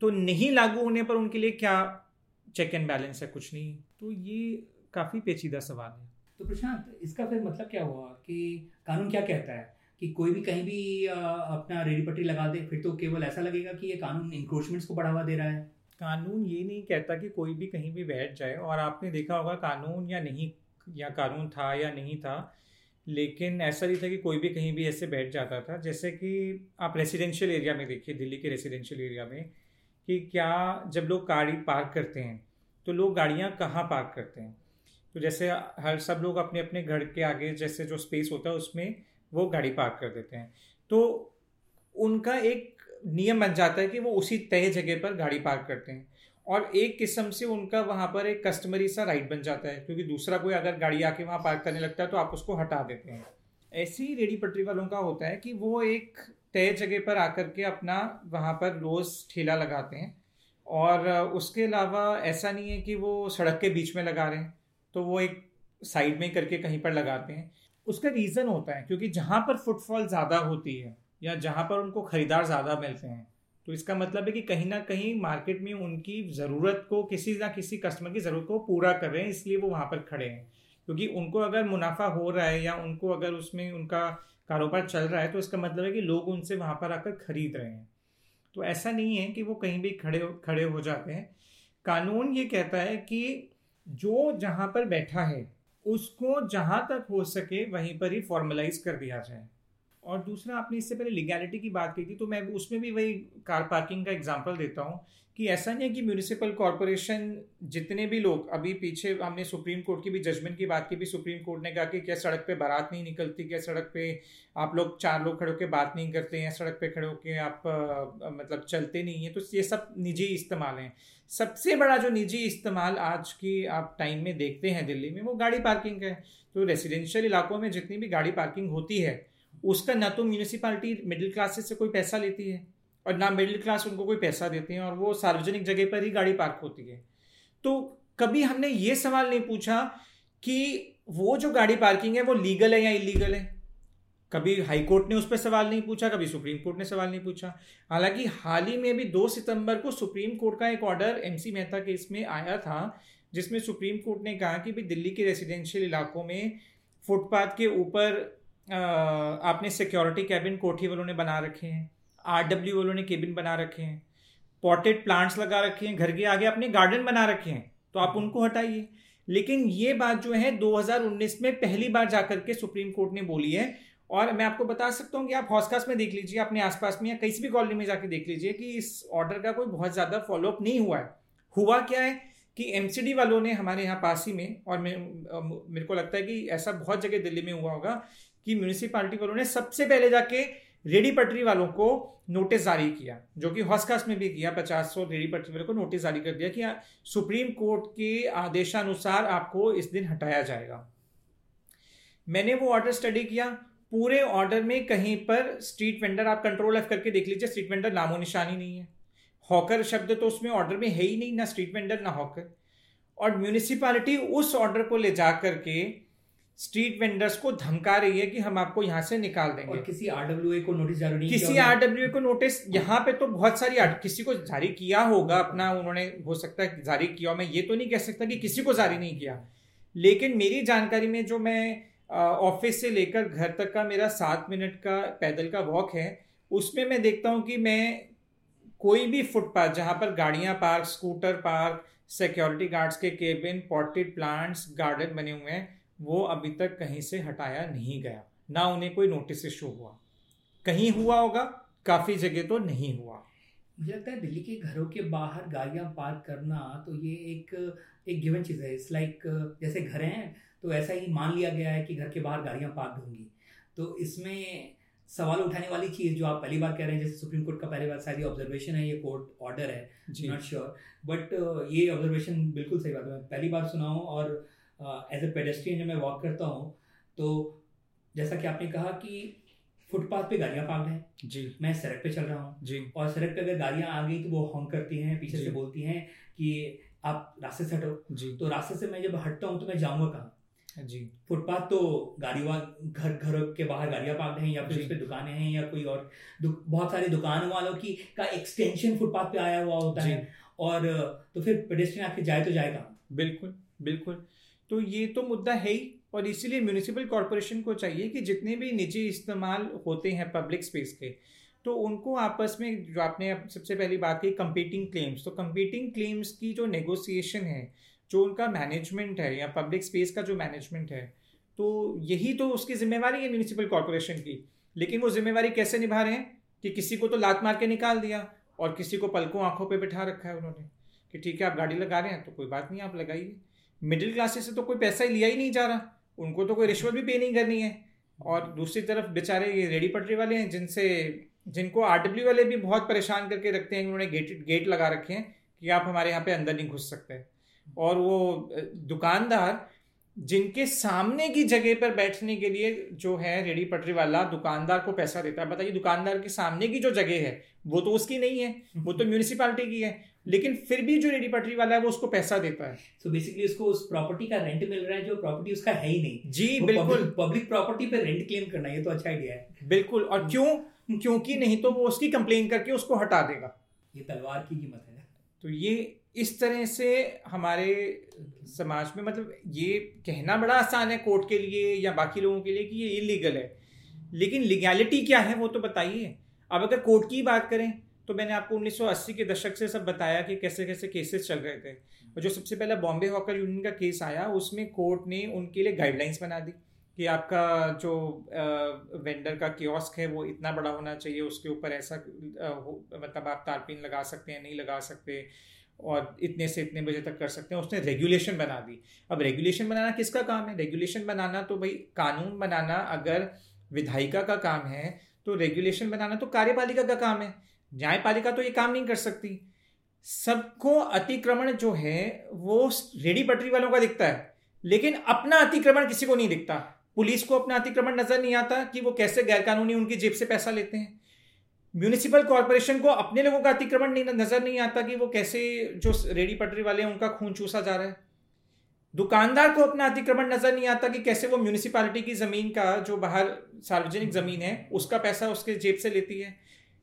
तो नहीं लागू होने पर उनके लिए क्या चेक एंड बैलेंस है? कुछ नहीं। तो ये काफ़ी पेचीदा सवाल है। तो प्रशांत, इसका फिर मतलब क्या हुआ कि कानून क्या कहता है? कि कोई भी कहीं भी अपना रेडी पट्टी लगा दे, फिर तो केवल ऐसा लगेगा कि ये कानून इंक्रोचमेंट्स को बढ़ावा दे रहा है। कानून ये नहीं कहता कि कोई भी कहीं भी बैठ जाए। और आपने देखा होगा कानून या नहीं, या कानून था या नहीं था, लेकिन ऐसा नहीं था कि कोई भी कहीं भी ऐसे बैठ जाता था। जैसे कि आप रेसिडेंशियल एरिया में देखिए, दिल्ली के रेसिडेंशियल एरिया में, कि क्या जब लोग गाड़ी पार्क करते हैं तो लोग गाड़ियाँ कहाँ पार्क करते हैं? तो जैसे हर, सब लोग अपने अपने घर के आगे जैसे जो स्पेस होता है, उसमें वो गाड़ी पार्क कर देते हैं। तो उनका एक नियम बन जाता है कि वो उसी तय जगह पर गाड़ी पार्क करते हैं। और एक किस्म से उनका वहाँ पर एक कस्टमरी सा राइट बन जाता है, क्योंकि दूसरा कोई अगर गाड़ी आके वहाँ पार्क करने लगता है तो आप उसको हटा देते हैं। ऐसे ही रेडी पटरी वालों का होता है कि वो एक तय जगह पर आकर के अपना वहाँ पर रोज़ ठेला लगाते हैं। और उसके अलावा ऐसा नहीं है कि वो सड़क के बीच में लगा रहे हैं तो वो एक साइड में करके कहीं पर लगाते हैं। उसका रीज़न होता है, क्योंकि जहाँ पर फुटफॉल ज़्यादा होती है या जहाँ पर उनको ख़रीदार ज़्यादा मिलते हैं। तो इसका मतलब है कि कहीं ना कहीं मार्केट में उनकी ज़रूरत को किसी ना किसी कस्टमर की ज़रूरत को पूरा कर रहे हैं, इसलिए वो वहाँ पर खड़े हैं। क्योंकि उनको अगर मुनाफा हो रहा है या उनको अगर उसमें उनका कारोबार चल रहा है तो इसका मतलब है कि लोग उनसे वहाँ पर आकर खरीद रहे हैं। तो ऐसा नहीं है कि वो कहीं भी खड़े खड़े हो जाते हैं। कानून ये कहता है कि जो जहाँ पर बैठा है, उसको जहाँ तक हो सके वहीं पर ही फॉर्मलाइज कर दिया जाए। और दूसरा आपने इससे पहले लीगैलिटी की बात की थी तो मैं उसमें भी वही कार पार्किंग का एग्ज़ाम्पल देता हूँ कि ऐसा नहीं है कि म्यूनिसिपल कॉरपोरेशन जितने भी लोग अभी पीछे हमने सुप्रीम कोर्ट की भी जजमेंट की बात की भी सुप्रीम कोर्ट ने कहा कि क्या सड़क पे बारात नहीं निकलती क्या सड़क पे आप लोग चार लोग खड़े होकर बात नहीं करते हैं सड़क पे खड़े होकर आप आ, मतलब चलते नहीं हैं तो ये सब निजी इस्तेमाल हैं। सबसे बड़ा जो निजी इस्तेमाल आज की आप टाइम में देखते हैं दिल्ली में वो गाड़ी पार्किंग है। तो रेसिडेंशियल इलाकों में जितनी भी गाड़ी पार्किंग होती है उसका ना तो म्यूनिसिपालिटी मिडिल क्लासेस से कोई पैसा लेती है और ना मिडिल क्लास उनको कोई पैसा देते हैं और वो सार्वजनिक जगह पर ही गाड़ी पार्क होती है। तो कभी हमने ये सवाल नहीं पूछा कि वो जो गाड़ी पार्किंग है वो लीगल है या इलीगल है? कभी हाई कोर्ट ने उस पर सवाल नहीं पूछा, कभी सुप्रीम कोर्ट ने सवाल नहीं पूछा। हालाँकि हाल ही में भी दो सितंबर को सुप्रीम कोर्ट का एक ऑर्डर एमसी मेहता केस में आया था, जिसमें सुप्रीम कोर्ट ने कहा कि भी दिल्ली के रेसिडेंशियल इलाकों में फुटपाथ के ऊपर आपने सिक्योरिटी कैबिन कोठी वालों ने बना रखे हैं आर डब्ल्यू वालों ने केबिन बना रखे हैं पॉटेड प्लांट्स लगा रखे हैं, घर के आगे अपने गार्डन बना रखे हैं तो आप उनको हटाइए। लेकिन ये बात जो है 2019 में पहली बार जाकर के सुप्रीम कोर्ट ने बोली है, और मैं आपको बता सकता हूँ कि आप हॉस्कास में देख लीजिए, अपने आसपास में या कहीं भी कॉलोनी में जाके देख लीजिए कि इस ऑर्डर का कोई बहुत ज़्यादा फॉलोअप नहीं हुआ है। हुआ क्या है कि एमसीडी वालों ने हमारे यहाँ पास ही में, और मेरे को लगता है कि ऐसा बहुत जगह दिल्ली में हुआ होगा कि म्यूनिसिपालिटी वालों ने सबसे पहले जाके रेडी पटरी वालों को नोटिस जारी किया, जो कि हॉस्कास में भी किया, पचास सौ रेडी पटरी वालों को नोटिस जारी कर दिया कि सुप्रीम कोर्ट के आदेशानुसार आपको इस दिन हटाया जाएगा। मैंने वो ऑर्डर स्टडी किया, पूरे ऑर्डर में कहीं पर स्ट्रीट वेंडर आप कंट्रोल एफ़ करके देख लीजिए स्ट्रीट वेंडर नामो निशानी नहीं है। हॉकर शब्द तो उसमें ऑर्डर में है ही नहीं, ना स्ट्रीट वेंडर ना हॉकर और म्यूनिसिपालिटी उस ऑर्डर को ले जा करके स्ट्रीट वेंडर्स को धमका रही है कि हम आपको यहाँ से निकाल देंगे। और किसी आरडब्ल्यू को नोटिस जारी नहीं किसी आरडब्ल्यू को नोटिस यहाँ पे तो बहुत सारी किसी को जारी किया होगा अपना उन्होंने हो सकता है जारी किया मैं ये तो नहीं कह सकता कि किसी को जारी नहीं किया। लेकिन मेरी जानकारी में जो मैं ऑफ़िस से लेकर घर तक का मेरा सात मिनट का पैदल का वॉक है उसमें मैं देखता हूँ कि मैं कोई भी फुटपाथ जहाँ पर गाड़ियाँ park scooter park security guards के केबिन पॉटेड प्लांट्स गार्डन बने हुए हैं वो अभी तक कहीं से हटाया नहीं गया। ना उन्हें कोई नोटिस इशू हुआ। कहीं हुआ होगा काफ़ी जगह तो नहीं हुआ। मुझे लगता है दिल्ली के घरों के बाहर गाड़ियाँ पार्क करना तो ये एक एक गिवन चीज़ है। इट्स लाइक जैसे घर हैं तो ऐसा ही मान लिया गया है कि घर के बाहर गाड़ियाँ पार्क होंगी। तो इसमें सवाल उठाने वाली चीज़ जो आप पहली बार कह रहे हैं जैसे सुप्रीम कोर्ट का पहली बार शायद ये ऑब्जर्वेशन है ये कोर्ट ऑर्डर है। नॉट श्योर बट ये ऑब्जर्वेशन बिल्कुल सही बात है। पहली बार सुना हूँ और एज ए पेडेस्ट्रियन जब मैं वॉक करता हूँ तो जैसा कि आपने कहा कि फुटपाथ पे गाड़ियाँ पार्क हैं। जी। मैं सड़क पे चल रहा हूँ। जी। और सड़क पे अगर गाड़ियाँ आ गई तो वो हॉन्ग करती हैं पीछे से बोलती हैं कि आप रास्ते से हटो। जी। तो रास्ते से मैं जब हटता हूँ तो मैं जाऊँगा कहाँ? जी। फुटपाथ तो गाड़ी घर घर के बाहर गाड़ियाँ पार्क हैं या फिर उस पर दुकानें हैं या कोई और बहुत सारी दुकान वालों की का एक्सटेंशन फुटपाथ पे आया हुआ होता है। और तो फिर पेडेस्ट्रियन आके जाए तो जाए कहाँ बिल्कुल बिल्कुल। तो ये तो मुद्दा है ही, और इसीलिए म्यूनिसिपल कॉरपोरेशन को चाहिए कि जितने भी निजी इस्तेमाल होते हैं पब्लिक स्पेस के तो उनको आपस में जो आपने सबसे पहली बात की कंपीटिंग क्लेम्स तो कंपीटिंग क्लेम्स की जो नेगोशिएशन है, जो उनका मैनेजमेंट है या पब्लिक स्पेस का जो मैनेजमेंट है तो यही तो उसकी जिम्मेवारी है म्यूनिसिपल कॉरपोरेशन की। लेकिन वो जिम्मेवारी कैसे निभा रहे हैं? कि किसी को तो लात मार के निकाल दिया, और किसी को पलकों आँखों पे बिठा रखा है उन्होंने, कि ठीक है, आप गाड़ी लगा रहे हैं तो कोई बात नहीं, आप लगाइए। मिडिल क्लासेस से तो कोई पैसा ही लिया ही नहीं जा रहा। उनको तो कोई रिश्वत भी पे नहीं करनी है। और दूसरी तरफ़ बेचारे ये रेडी पटरी वाले हैं जिनसे जिनको आर वाले भी बहुत परेशान करके रखते हैं उन्होंने गेट गेट लगा रखे हैं कि आप हमारे यहाँ पे अंदर नहीं घुस सकते। और वो दुकानदार जिनके सामने की जगह पर बैठने के लिए जो है रेडी पटरी वाला दुकानदार को पैसा देता है। बताइए दुकानदार के सामने की जो जगह है वो तो उसकी नहीं है वो तो म्यूनिसिपालिटी की है। लेकिन फिर भी जो रेडी पटरी वाला है वो उसको पैसा देता है। सो बेसिकली उसको उस प्रॉपर्टी का रेंट मिल रहा है जो प्रॉपर्टी उसका है ही नहीं। जी बिल्कुल। पब्लिक प्रॉपर्टी पे रेंट क्लेम करना ये तो अच्छा आइडिया है। बिल्कुल और क्यों? क्योंकि नहीं तो वो उसकी कंप्लेन करके उसको हटा देगा। ये तलवार की कीमत है। तो ये इस तरह से हमारे समाज में मतलब ये कहना बड़ा आसान है कोर्ट के लिए या बाकी लोगों के लिए कि ये इलीगल है। लेकिन लीगैलिटी क्या है वो तो बताइए। अब अगर कोर्ट की बात करें तो मैंने आपको 1980 के दशक से सब बताया कि कैसे कैसे केसेस चल रहे थे। और जो सबसे पहला बॉम्बे हॉकर यूनियन का केस आया, उसमें कोर्ट ने उनके लिए गाइडलाइंस बना दी कि आपका जो वेंडर का कियोस्क है, वो इतना बड़ा होना चाहिए, उसके ऊपर ऐसा मतलब आप तारपीन लगा सकते हैं, नहीं लगा सकते, और इतने से इतने बजे तक कर सकते हैं। उसने रेगुलेशन बना दी। अब रेगुलेशन बनाना किसका काम है? रेगुलेशन बनाना तो भाई कानून बनाना, अगर विधायिका का काम है तो रेगुलेशन बनाना तो कार्यपालिका का काम है। न्यायपालिका तो ये काम नहीं कर सकती। सबको अतिक्रमण जो है, वो रेडी पटरी वालों का दिखता है। लेकिन अपना अतिक्रमण किसी को नहीं दिखता। पुलिस को अपना अतिक्रमण नज़र नहीं आता कि वो कैसे गैरकानूनी उनकी जेब से पैसा लेते हैं। म्यूनिसिपल कॉरपोरेशन को अपने लोगों का अतिक्रमण नहीं, नज़र नहीं आता कि वो कैसे जो रेडी पटरी वाले हैं, उनका खून चूसा जा रहा है। दुकानदार को अपना अतिक्रमण नज़र नहीं आता कि कैसे वो म्यूनिसिपालिटी की ज़मीन का जो बाहर सार्वजनिक ज़मीन है, उसका पैसा उसके जेब से लेती है।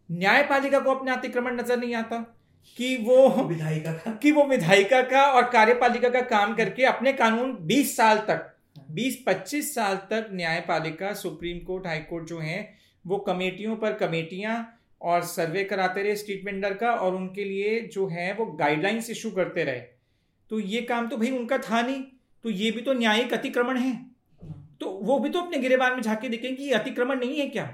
न्यायपालिका को अपने अतिक्रमण नज़र नहीं आता कि वो विधायिका का। कि वो विधायिका का और कार्यपालिका का काम करके अपने कानून 20 साल तक 20-25 साल तक न्यायपालिका सुप्रीम कोर्ट हाई कोर्ट जो हैं वो कमेटियों पर कमेटियाँ और सर्वे कराते रहे स्ट्रीट वेंडर का और उनके लिए जो है वो गाइडलाइंस इशू करते रहे। तो ये काम तो भाई उनका था नहीं तो ये भी तो न्यायिक अतिक्रमण है। तो वो भी तो अपने गिरेबान में झाके देखें कि ये अतिक्रमण नहीं है क्या?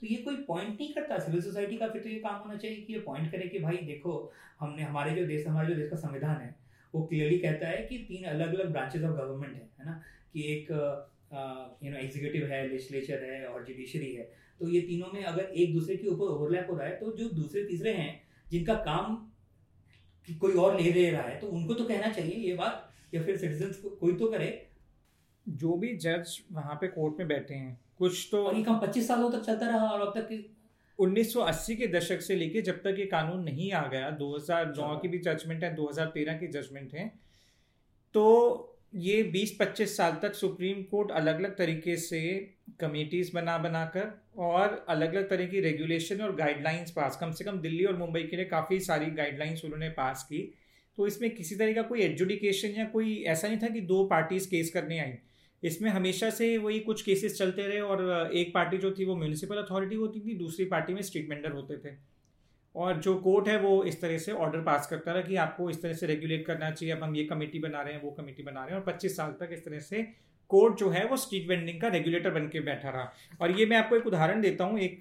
तो ये कोई पॉइंट नहीं करता सिविल सोसाइटी का फिर तो ये काम होना चाहिए कि ये पॉइंट करे कि भाई देखो हमने हमारे जो देश हमारे जो देश का संविधान है वो क्लियरली कहता है कि तीन अलग अलग ब्रांचेस ऑफ़ गवर्नमेंट है है ना? कि एक यू नो एग्जीक्यूटिव है लेजिस्लेचर है और जुडिशरी है। तो ये तीनों में अगर एक दूसरे के ऊपर ओवरलैप हो रहा है तो जो दूसरे तीसरे हैं जिनका काम कोई और ले ले रहा है तो उनको तो कहना चाहिए ये बात या फिर सिटीजन को, कोई तो करे। जो भी जज वहाँ पे कोर्ट में बैठे हैं कुछ तो और ये काम पच्चीस सालों तक चलता रहा और अब तक 1980 के दशक से लेके जब तक ये कानून नहीं आ गया 2009 की भी जजमेंट है 2013 की जजमेंट है तो ये 20-25 साल तक सुप्रीम कोर्ट अलग अलग तरीके से कमेटीज बना बनाकर और अलग अलग तरह की रेगुलेशन और गाइडलाइंस पास कम से कम दिल्ली और मुंबई के लिए काफ़ी सारी गाइडलाइंस उन्होंने पास की। तो इसमें किसी तरह का कोई एजुडिकेशन या कोई ऐसा नहीं था कि दो पार्टीज़ केस करने आई। इसमें हमेशा से वही कुछ केसेस चलते रहे और एक पार्टी जो थी वो म्यूनिसिपल अथॉरिटी होती थी, दूसरी पार्टी में स्ट्रीट वेंडर होते थे। और जो कोर्ट है वो इस तरह से ऑर्डर पास करता रहा कि आपको इस तरह से रेगुलेट करना चाहिए, अब हम ये कमेटी बना रहे हैं, वो कमेटी बना रहे हैं और पच्चीस साल तक इस तरह से कोर्ट जो है वो स्ट्रीट वेंडिंग का रेगुलेटर बन के बैठा रहा। और ये मैं आपको एक उदाहरण देता हूँ, एक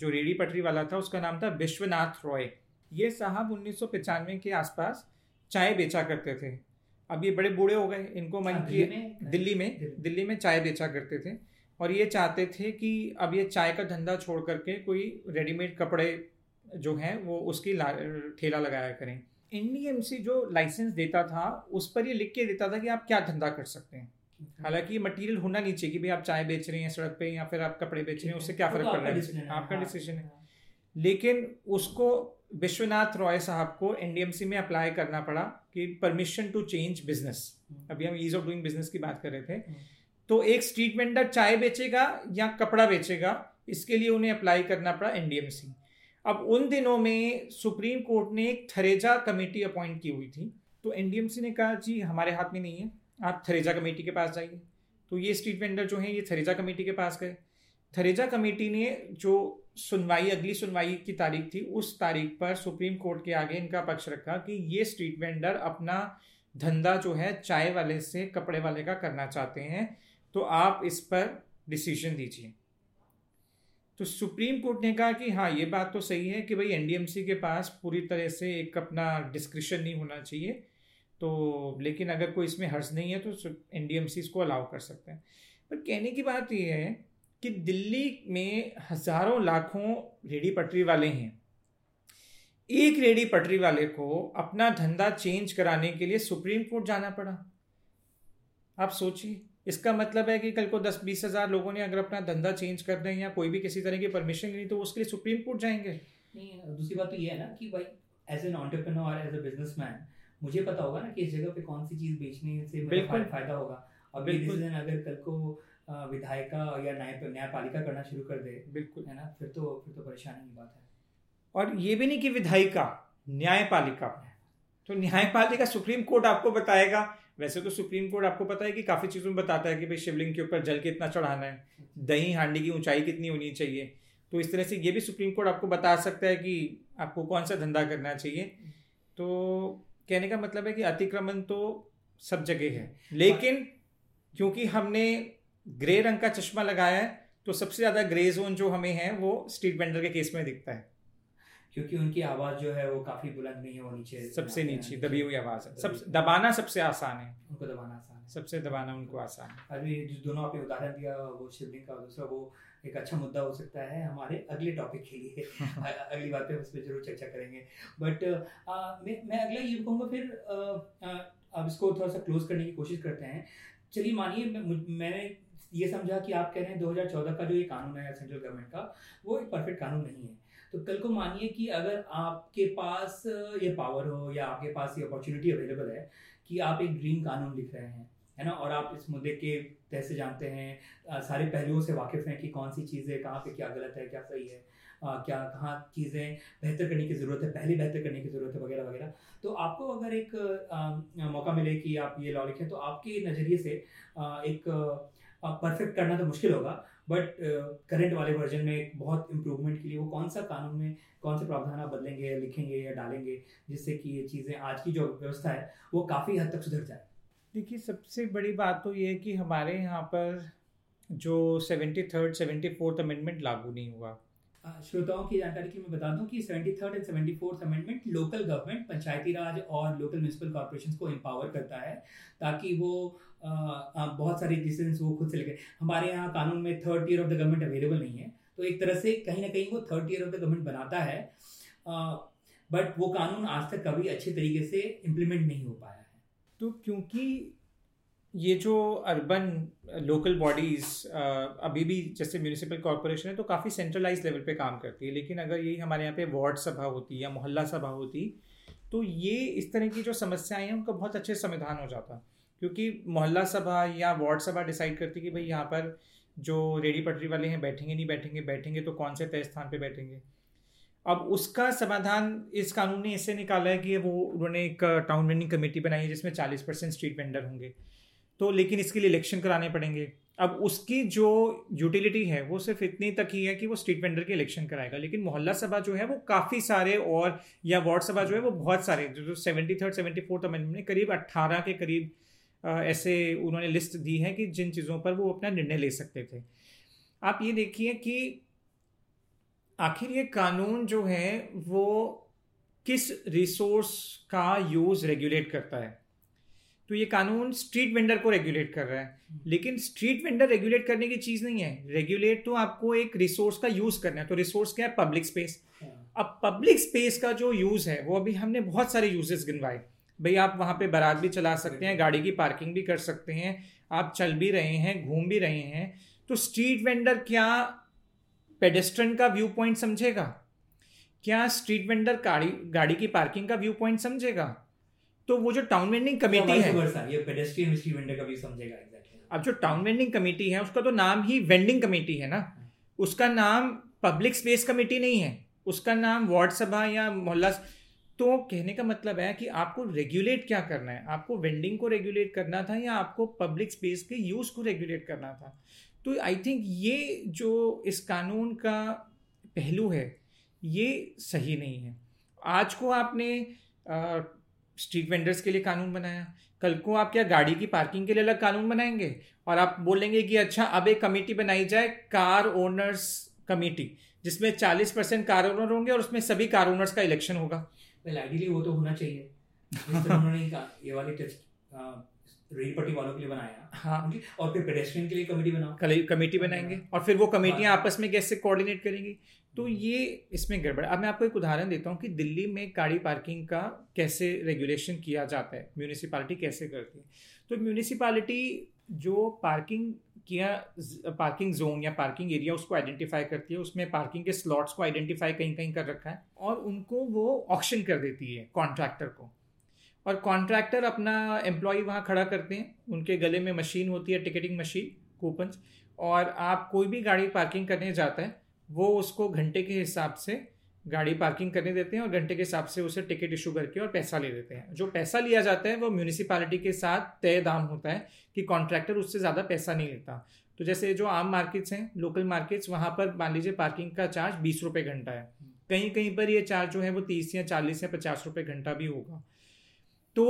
जो रेडी पटरी वाला था, उसका नाम था विश्वनाथ रॉय। ये साहब उन्नीस के आसपास चाय बेचा करते थे। अब ये बड़े बूढ़े हो गए इनको मन हाँ, किए में? दिल्ली में दिल्ली में। चाय बेचा करते थे। और ये चाहते थे कि अब ये चाय का धंधा छोड़ करके कोई रेडीमेड कपड़े जो हैं वो उसकी ठेला लगाया करें। एनडीएमसी जो लाइसेंस देता था उस पर ये लिख के देता था कि आप क्या धंधा कर सकते हैं। हालाँकि मटेरियल होना नहीं चाहिए कि भाई आप चाय बेच रहे हैं सड़क पे या फिर आप कपड़े बेच रहे हैं उससे क्या फ़र्क पड़ रहा है? आपका डिसीज़न है। हाँ। लेकिन उसको विश्वनाथ रॉय साहब को एनडीएमसी में अप्लाई करना पड़ा। कि परमिशन टू चेंज बिज़नेस अभी हम ईज ऑफ़ डूइंग बिज़नेस की बात कर रहे थे। हम्म। तो एक स्ट्रीट वेंडर चाय बेचेगा या कपड़ा बेचेगा इसके लिए उन्हें अप्लाई करना पड़ा एनडीएमसी अब उन दिनों में सुप्रीम कोर्ट ने एक थरेजा कमेटी अपॉइंट की हुई थी। तो एनडीएमसी ने कहा जी हमारे हाथ में नहीं है। आप थरेजा कमेटी के पास जाइए। तो ये स्ट्रीट वेंडर जो है ये थरेजा कमेटी के पास गए। थरेजा कमेटी ने जो सुनवाई, अगली सुनवाई की तारीख थी, उस तारीख पर सुप्रीम कोर्ट के आगे इनका पक्ष रखा कि ये स्ट्रीट वेंडर अपना धंधा जो है चाय वाले से, कपड़े वाले का करना चाहते हैं तो आप इस पर डिसीज़न दीजिए। तो सुप्रीम कोर्ट ने कहा कि हाँ ये बात तो सही है कि भाई एनडीएमसी के पास पूरी तरह से एक अपना डिस्क्रिप्शन नहीं होना चाहिए तो लेकिन अगर कोई इसमें हर्ज नहीं है तो एनडीएमसी इसको अलाउ कर सकते हैं। पर कहने की बात यह है कि दिल्ली में हज़ारों लाखों रेडी पटरी वाले हैं। एक रेडी पटरी वाले को अपना धंधा चेंज कराने के लिए सुप्रीम कोर्ट जाना पड़ा। आप सोचिए इसका मतलब है कि कल को दस बीस हज़ार लोगों ने अगर अपना धंधा चेंज कर दें या कोई भी किसी तरह की परमिशन नहीं तो उसके लिए सुप्रीम कोर्ट जाएँगे। नहीं दूसरी बात तो ये है ना कि भाई as an entrepreneur as a businessman मुझे पता होगा ना कि इस जगह पे कौन सी चीज़ बेचने से बिल्कुल। फ़ायदा होगा। और अगर कल को विधायिका या न्याय न्यायपालिका करना शुरू कर दे बिल्कुल। है ना? फिर तो फिर तो परेशानी की बात है। और ये भी नहीं कि विधायिका न्यायपालिका तो न्यायपालिका सुप्रीम कोर्ट आपको बताएगा। वैसे तो सुप्रीम कोर्ट आपको पता है कि काफ़ी चीज़ों में बताता है कि भाई शिवलिंग के ऊपर जल कितना चढ़ाना है दही हांडी की ऊंचाई कितनी होनी चाहिए। तो इस तरह से ये भी सुप्रीम कोर्ट आपको बता सकता है कि आपको कौन सा धंधा करना चाहिए। तो कहने का मतलब है कि अतिक्रमण तो सब जगह है। लेकिन क्योंकि हमने ग्रे रंग का चश्मा लगाया है तो सबसे ज़्यादा ग्रे जोन जो हमें है वो स्ट्रीट वेंडर के केस में दिखता है। क्योंकि उनकी आवाज़ जो है वो काफ़ी बुलंद नहीं है वो नीचे सबसे नीचे दबी हुई आवाज़ है। सब दबाना सबसे आसान है। उनको दबाना आसान है। सबसे दबाना उनको आसान है। अभी जो दोनों आपने उदाहरण दिया वो शिवलिंग का दूसरा वो एक अच्छा मुद्दा हो सकता है हमारे अगले टॉपिक के लिए। अगली बात पे उस पर ज़रूर चर्चा करेंगे। बट मैं मैं अगला ये कहूँगा फिर अब इसको थोड़ा सा क्लोज करने की कोशिश करते हैं। चलिए मानिए मैंने ये समझा कि आप कह रहे हैं 2014 का जो ये कानून है सेंट्रल गवर्नमेंट का वो एक परफेक्ट कानून नहीं है। तो कल को मानिए कि अगर आपके पास ये पावर हो या आपके पास ये अपॉर्चुनिटी अवेलेबल है कि आप एक ड्रीम कानून लिख रहे हैं है ना? और आप इस मुद्दे के तह से जानते हैं सारे पहलुओं से वाकिफ़ हैं कि कौन सी चीज़ें कहाँ पे क्या गलत है क्या सही है आ, क्या कहाँ चीज़ें बेहतर करने की ज़रूरत है पहले बेहतर करने की ज़रूरत है वगैरह वगैरह। तो आपको अगर एक आ, मौका मिले कि आप ये लॉ लिखें तो आपके नज़रिए से आ, एक परफेक्ट करना तो मुश्किल होगा बट करंट वाले वर्जन में एक बहुत इम्प्रूवमेंट के लिए वो कौन सा कानून में, कौन से प्रावधान आप बदलेंगे, लिखेंगे या डालेंगे, जिससे कि ये चीज़ें आज की जो व्यवस्था है, वो काफ़ी हद तक सुधर जाए? देखिए, सबसे बड़ी बात तो ये है कि हमारे यहाँ पर जो seventy third seventy fourth amendment लागू नहीं हुआ। श्रोताओं की जानकारी के लिए मैं बता दूँ कि seventy third and seventy fourth amendment local government Panchayati Raj और लोकल म्यूनसिपल कॉरपोरेशन को एम्पावर करता है ताकि वो आ, बहुत सारी डिसीज़न वो खुद से लेके हमारे यहाँ कानून में third year of the government available नहीं है। तो एक तरह से कहीं ना कहीं वो third year of the government बनाता है बट वो कानून आज तक कभी अच्छे तरीके से इम्प्लीमेंट नहीं हो पाया है। तो क्योंकि ये जो अर्बन लोकल बॉडीज़ अभी भी जैसे म्यूनिसिपल कॉरपोरेशन है तो काफ़ी सेंट्रलाइज लेवल पे काम करती है। लेकिन अगर यही हमारे यहाँ पे वार्ड सभा होती या मोहल्ला सभा होती तो ये इस तरह की जो समस्याएँ हैं, उनका बहुत अच्छे समाधान हो जाता। क्योंकि मोहल्ला सभा या वार्ड सभा डिसाइड करती कि भाई यहाँ पर जो रेडी पटरी वाले हैं, बैठेंगे, नहीं बैठेंगे बैठेंगे तो कौन से तय स्थान पर बैठेंगे? अब उसका समाधान इस कानून ने इससे निकाला है कि वो उन्होंने एक टाउन वेंडिंग कमेटी बनाई है, जिसमें चालीस परसेंट स्ट्रीट वेंडर होंगे। तो लेकिन इसके लिए इलेक्शन कराने पड़ेंगे। अब उसकी जो यूटिलिटी है, वो सिर्फ़ इतनी तक ही है कि वो स्ट्रीट वेंडर के इलेक्शन कराएगा। लेकिन मोहल्ला सभा जो है, वो काफ़ी सारे और, या वार्ड सभा जो है, वो बहुत सारे, जो seventy third seventy fourth amendment में करीब अट्ठारह के करीब ऐसे उन्होंने लिस्ट दी है कि जिन चीज़ों पर वो अपना निर्णय ले सकते थे। आप ये देखिए कि आखिर ये कानून जो है, वो किस रिसोर्स का यूज़ रेगुलेट करता है? तो ये कानून स्ट्रीट वेंडर को रेगुलेट कर रहा है। हम्म। लेकिन स्ट्रीट वेंडर रेगुलेट करने की चीज़ नहीं है। रेगुलेट तो आपको एक रिसोर्स का यूज़ करना है। तो रिसोर्स क्या है? पब्लिक स्पेस हाँ। अब पब्लिक स्पेस का जो यूज़ है वो अभी हमने बहुत सारे यूजेस गिनवाए। भाई आप वहाँ पे बारात भी चला सकते हैं गाड़ी की पार्किंग भी कर सकते हैं आप चल भी रहे हैं घूम भी रहे हैं। तो स्ट्रीट वेंडर क्या पेडेस्ट्रन का व्यू पॉइंट समझेगा? क्या स्ट्रीट वेंडर गाड़ी गाड़ी की पार्किंग का व्यू पॉइंट समझेगा? तो वो जो टाउन वेंडिंग कमेटी है ये पेडेस्ट्रियन स्ट्रीट वेंडर का भी समझेगा अब जो टाउन वेंडिंग कमेटी है उसका तो नाम ही वेंडिंग कमेटी है ना? उसका नाम पब्लिक स्पेस कमेटी नहीं है। उसका नाम वार्ड सभा या मोहल्ला तो कहने का मतलब है कि आपको रेगुलेट क्या करना है? आपको वेंडिंग को रेगुलेट करना था या आपको पब्लिक स्पेस के यूज़ को रेगुलेट करना था? तो आई थिंक ये जो इस कानून का पहलू है ये सही नहीं है। आज को आपने स्ट्रीट वेंडर्स के लिए कानून बनाया। कल को आप क्या गाड़ी की पार्किंग के लिए अलग कानून बनाएँगे? और आप बोलेंगे कि अच्छा अब एक कमेटी बनाई जाए, कार ओनर्स कमेटी, जिसमें 40 परसेंट कार ओनर होंगे और उसमें सभी कार ओनर्स का इलेक्शन होगा। वो तो होना चाहिए। उन्होंने ये वाली टेस्ट रेल पट्टी वालों के लिए बनाया। हाँ। और फिर पेडेस्ट्रियन के लिए कमेटी बनाओ। कमेटी बनाएँगे। और फिर वो कमेटियाँ हाँ। आपस में कैसे कोऑर्डिनेट करेंगी। तो। ये इसमें गड़बड़ अब मैं आपको एक उदाहरण देता हूँ कि दिल्ली में गाड़ी पार्किंग का कैसे रेगुलेशन किया जाता है? म्यूनिसिपालिटी कैसे करती है? तो म्यूनिसिपालिटी जो पार्किंग किया पार्किंग जोन या पार्किंग एरिया उसको आइडेंटिफाई करती है। उसमें पार्किंग के स्लॉट्स को आइडेंटिफाई कहीं कहीं कर रखा है। और उनको वो ऑप्शन कर देती है कॉन्ट्रैक्टर को। और कॉन्ट्रैक्टर अपना एम्प्लॉय वहाँ खड़ा करते हैं। उनके गले में मशीन होती है टिकटिंग मशीन कूपन और आप कोई भी गाड़ी पार्किंग करने जाता है, वो उसको घंटे के हिसाब से गाड़ी पार्किंग करने देते हैं और घंटे के हिसाब से उसे टिकट इशू करके और पैसा ले देते हैं। जो पैसा लिया जाता है, वो म्यूनिसिपालिटी के साथ तय दाम होता है कि कॉन्ट्रैक्टर उससे ज़्यादा पैसा नहीं लेता। तो जैसे जो आम मार्केट्स हैं लोकल मार्केट्स वहाँ पर मान लीजिए पार्किंग का चार्ज बीस रुपये घंटा है। कहीं कहीं पर ये चार्ज जो है, वो तीस या चालीस या पचास रुपये घंटा भी होगा। तो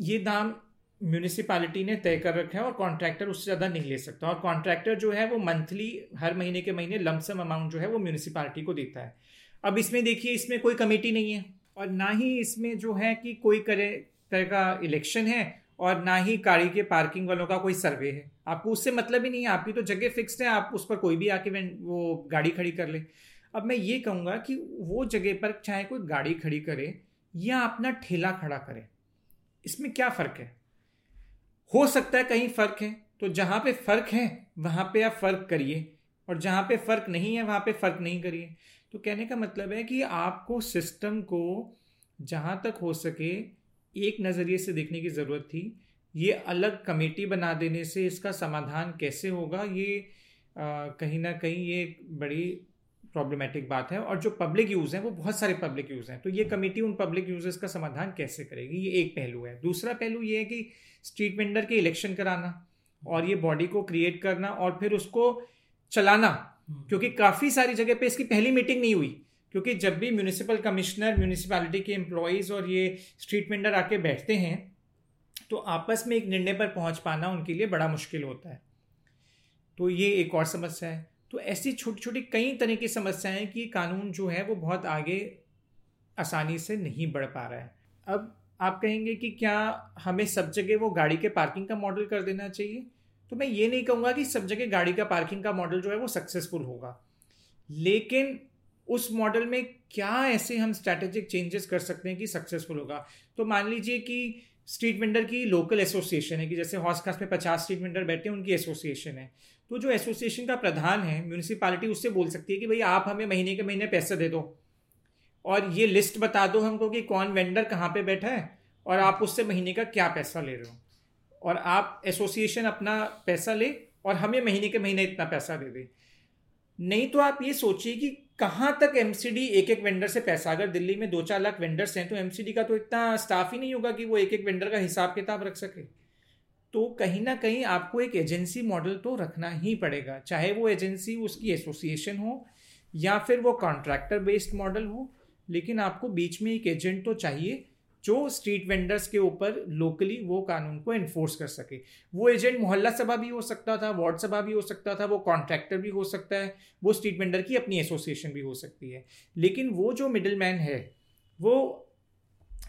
ये दाम म्यूनिसिपालिटी ने तय कर रखा है और कॉन्ट्रैक्टर उससे ज़्यादा नहीं ले सकता। और कॉन्ट्रैक्टर जो है वो मंथली हर महीने के महीने लमसम अमाउंट जो है वो म्यूनिसिपालिटी को देता है। अब इसमें देखिए, इसमें कोई कमेटी नहीं है और ना ही इसमें जो है कि कोई करे, तरह का इलेक्शन है और ना ही गाड़ी के पार्किंग वालों का कोई सर्वे है। आपको उससे मतलब ही नहीं है आपकी तो जगह फिक्स्ड है, आप उस पर कोई भी आके वो गाड़ी खड़ी कर ले। अब मैं ये कहूँगा कि वो जगह पर चाहे कोई गाड़ी खड़ी करे या अपना ठेला खड़ा करे इसमें क्या फ़र्क है? हो सकता है कहीं फ़र्क है तो जहाँ पे फ़र्क है वहाँ पे आप फ़र्क करिए और जहाँ पे फ़र्क नहीं है वहाँ पे फ़र्क नहीं करिए। तो कहने का मतलब है कि आपको सिस्टम को जहाँ तक हो सके एक नज़रिए से देखने की ज़रूरत थी। ये अलग कमेटी बना देने से इसका समाधान कैसे होगा ये आ, कहीं ना कहीं ये बड़ी प्रॉब्लमेटिक बात है और जो पब्लिक यूज़ है वो बहुत सारे पब्लिक यूज़ हैं। तो ये कमेटी उन पब्लिक यूज़र्स का समाधान कैसे करेगी? ये एक पहलू है। दूसरा पहलू ये है कि स्ट्रीट वेंडर के इलेक्शन कराना और ये बॉडी को क्रिएट करना और फिर उसको चलाना हम्म। क्योंकि काफ़ी सारी जगह पे इसकी पहली मीटिंग नहीं हुई क्योंकि जब भी म्यूनिसिपल कमिश्नर म्यूनिसिपैलिटी के एम्प्लॉयज़ और ये स्ट्रीट वेंडर आके बैठते हैं तो आपस में एक निर्णय पर पहुँच पाना उनके लिए बड़ा मुश्किल होता है। तो ये एक और समस्या है। तो ऐसी छोटी छोटी कई तरह की समस्याएँ कि कानून जो है वो बहुत आगे आसानी से नहीं बढ़ पा रहा है। अब आप कहेंगे कि क्या हमें सब जगह वो गाड़ी के पार्किंग का मॉडल कर देना चाहिए? तो मैं ये नहीं कहूँगा कि सब जगह गाड़ी का पार्किंग का मॉडल जो है वो सक्सेसफुल होगा। लेकिन उस मॉडल में क्या ऐसे हम स्ट्रैटेजिक चेंजेस कर सकते हैं कि सक्सेसफुल होगा? तो मान लीजिए कि स्ट्रीट वेंडर की लोकल एसोसिएशन है कि जैसे हॉस खास में पचास स्ट्रीट वेंडर बैठे हैं, उनकी एसोसिएशन है। तो जो एसोसिएशन का प्रधान है म्यूनिसिपालिटी उससे बोल सकती है कि भाई आप हमें महीने के महीने पैसे दे दो। और ये लिस्ट बता दो हमको कि कौन वेंडर कहाँ पे बैठा है और आप उससे महीने का क्या पैसा ले रहे हो। और आप एसोसिएशन अपना पैसा ले और हमें महीने के महीने इतना पैसा दे दे। नहीं तो आप ये सोचिए कि कहाँ तक एमसीडी एक एक वेंडर से पैसा? अगर दिल्ली में दो चार लाख वेंडर्स हैं तो एमसीडी का तो इतना स्टाफ ही नहीं होगा कि वो एक एक वेंडर का हिसाब किताब रख सके। तो कहीं ना कहीं आपको एक एजेंसी मॉडल तो रखना ही पड़ेगा, चाहे वो एजेंसी उसकी एसोसिएशन हो या फिर वो कॉन्ट्रैक्टर बेस्ड मॉडल हो, लेकिन आपको बीच में एक एजेंट तो चाहिए जो स्ट्रीट वेंडर्स के ऊपर लोकली वो कानून को इन्फोर्स कर सके। वो एजेंट मोहल्ला सभा भी हो सकता था, वार्ड सभा भी हो सकता था, वो कॉन्ट्रैक्टर भी हो सकता है, वो स्ट्रीट वेंडर की अपनी एसोसिएशन भी हो सकती है। लेकिन वो जो मिडिल मैन है, वो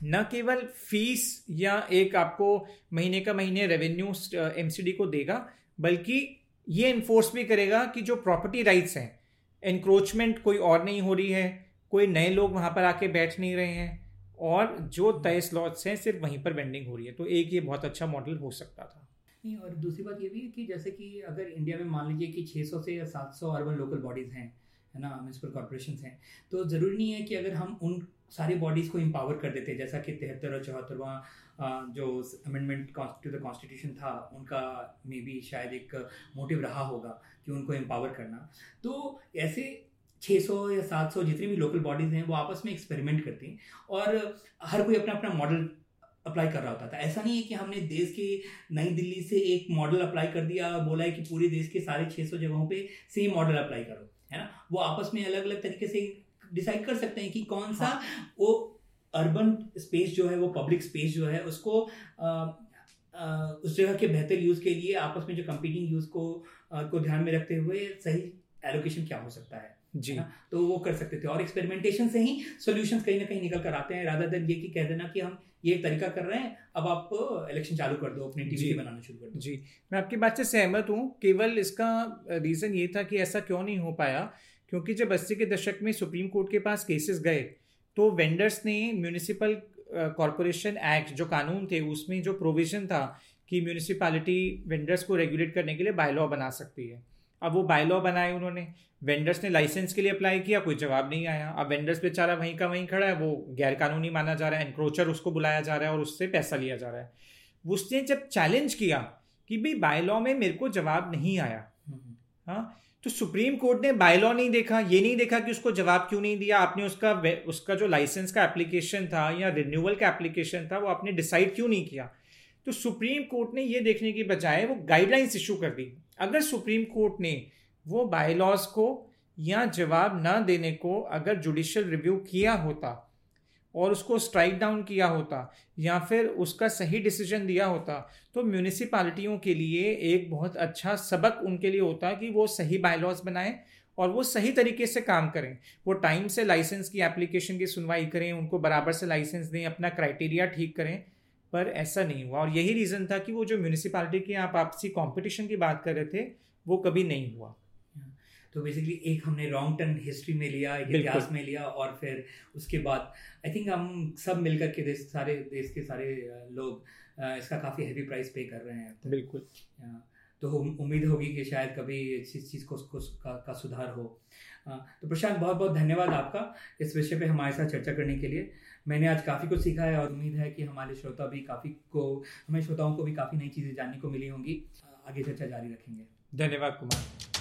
न केवल फ़ीस या एक आपको महीने का महीने रेवेन्यू एमसीडी को देगा, बल्कि ये इन्फोर्स भी करेगा कि जो प्रॉपर्टी राइट्स हैं एनक्रोचमेंट कोई और नहीं हो रही है, कोई नए लोग वहाँ पर आके बैठ नहीं रहे हैं और जो तय स्लॉट्स हैं, सिर्फ़ वहीं पर बेंडिंग हो रही है। तो एक ये बहुत अच्छा मॉडल हो सकता था। नहीं, और दूसरी बात ये भी है कि जैसे कि अगर इंडिया में मान लीजिए कि 600 से या 700 अर्बन लोकल बॉडीज़ हैं, है ना म्यूनसिपल कॉरपोरेशन हैं तो ज़रूरी नहीं है कि अगर हम उन सारी बॉडीज़ को एम्पावर कर देते हैं जैसा कि तिहत्तर और चौहत्तरवा जो अमेंडमेंट टू द कॉन्स्टिट्यूशन था, उनका मे बी शायद एक मोटिव रहा होगा कि उनको एम्पावर करना। तो ऐसे 600 या 700 जितनी भी लोकल बॉडीज़ हैं वो आपस में एक्सपेरिमेंट करती हैं और हर कोई अपना अपना मॉडल अप्लाई कर रहा होता था। ऐसा नहीं है कि हमने देश के नई दिल्ली से एक मॉडल अप्लाई कर दिया और बोला है कि पूरे देश के सारे 600 जगहों पे सेम मॉडल अप्लाई करो है ना? वो आपस में अलग अलग तरीके से डिसाइड कर सकते हैं कि कौन सा हाँ। वो अर्बन स्पेस जो है वो पब्लिक स्पेस जो है उसको आ, आ, उस जगह के बेहतर यूज़ के लिए आपस में जो कंपीटिंग यूज़ को आ, को ध्यान में रखते हुए सही एलोकेशन क्या हो सकता है। जी। तो वो कर सकते थे। और एक्सपेरिमेंटेशन से ही सोल्यूशन कहीं ना कहीं निकल कर आते हैं राधा देन ये कि कह देना कि हम ये तरीका कर रहे हैं अब आप इलेक्शन चालू कर दो अपनी टीवी बनाना शुरू कर दो। जी। मैं आपकी बात से सहमत हूँ। केवल इसका रीज़न ये था कि ऐसा क्यों नहीं हो पाया? क्योंकि जब अस्सी के दशक में सुप्रीम कोर्ट के पास केसेस गए तो वेंडर्स ने म्यूनिसिपल कॉरपोरेशन एक्ट जो कानून थे उसमें जो प्रोविज़न था कि म्यूनिसिपैलिटी वेंडर्स को रेगुलेट करने के लिए बायलॉ बना सकती है। अब वो बाय लॉ बनाए उन्होंने। वेंडर्स ने लाइसेंस के लिए अप्लाई किया, कोई जवाब नहीं आया। अब वेंडर्स बेचारा वहीं का वहीं खड़ा है, वो गैर कानूनी माना जा रहा है एनक्रोचर उसको बुलाया जा रहा है और उससे पैसा लिया जा रहा है। उसने जब चैलेंज किया कि भाई बाय लॉ में मेरे को जवाब नहीं आया हाँ तो सुप्रीम कोर्ट ने बाय लॉ नहीं देखा, ये नहीं देखा कि उसको जवाब क्यों नहीं दिया। आपने उसका उसका जो लाइसेंस का एप्लीकेशन था या रिन्यूअल का एप्लीकेशन था, वो आपने डिसाइड क्यों नहीं किया? तो सुप्रीम कोर्ट ने ये देखने की बजाय वो गाइडलाइंस इशू कर दी। अगर सुप्रीम कोर्ट ने वो बायलॉज को या जवाब ना देने को अगर जुडिशल रिव्यू किया होता और उसको स्ट्राइक डाउन किया होता या फिर उसका सही डिसीज़न दिया होता तो म्यूनिसिपालिटियों के लिए एक बहुत अच्छा सबक उनके लिए होता कि वो सही बायलॉज बनाएँ और वो सही तरीके से काम करें। वो टाइम से लाइसेंस की एप्लीकेशन की सुनवाई करें, उनको बराबर से लाइसेंस दें, अपना क्राइटेरिया ठीक करें। पर ऐसा नहीं हुआ। और यही रीज़न था कि वो जो म्यूनिसिपालिटी की आप आपसी कॉम्पिटिशन की बात कर रहे थे वो कभी नहीं हुआ। तो बेसिकली एक हमने लॉन्ग टर्म हिस्ट्री में लिया इतिहास में लिया और फिर उसके बाद आई थिंक हम सब मिलकर के देश सारे देश के सारे लोग इसका काफ़ी हैवी प्राइस पे कर रहे हैं बिल्कुल। तो उम्मीद होगी कि शायद कभी इस चीज़ को, को का, का सुधार हो। तो प्रशांत बहुत बहुत धन्यवाद आपका इस विषय पे हमारे साथ चर्चा करने के लिए। मैंने आज काफ़ी कुछ सीखा है और उम्मीद है कि हमारे श्रोता भी काफ़ी को, हमें श्रोताओं को भी काफ़ी नई चीज़ें जानने को मिली होंगी। आगे चर्चा जारी रखेंगे। धन्यवाद कुमार।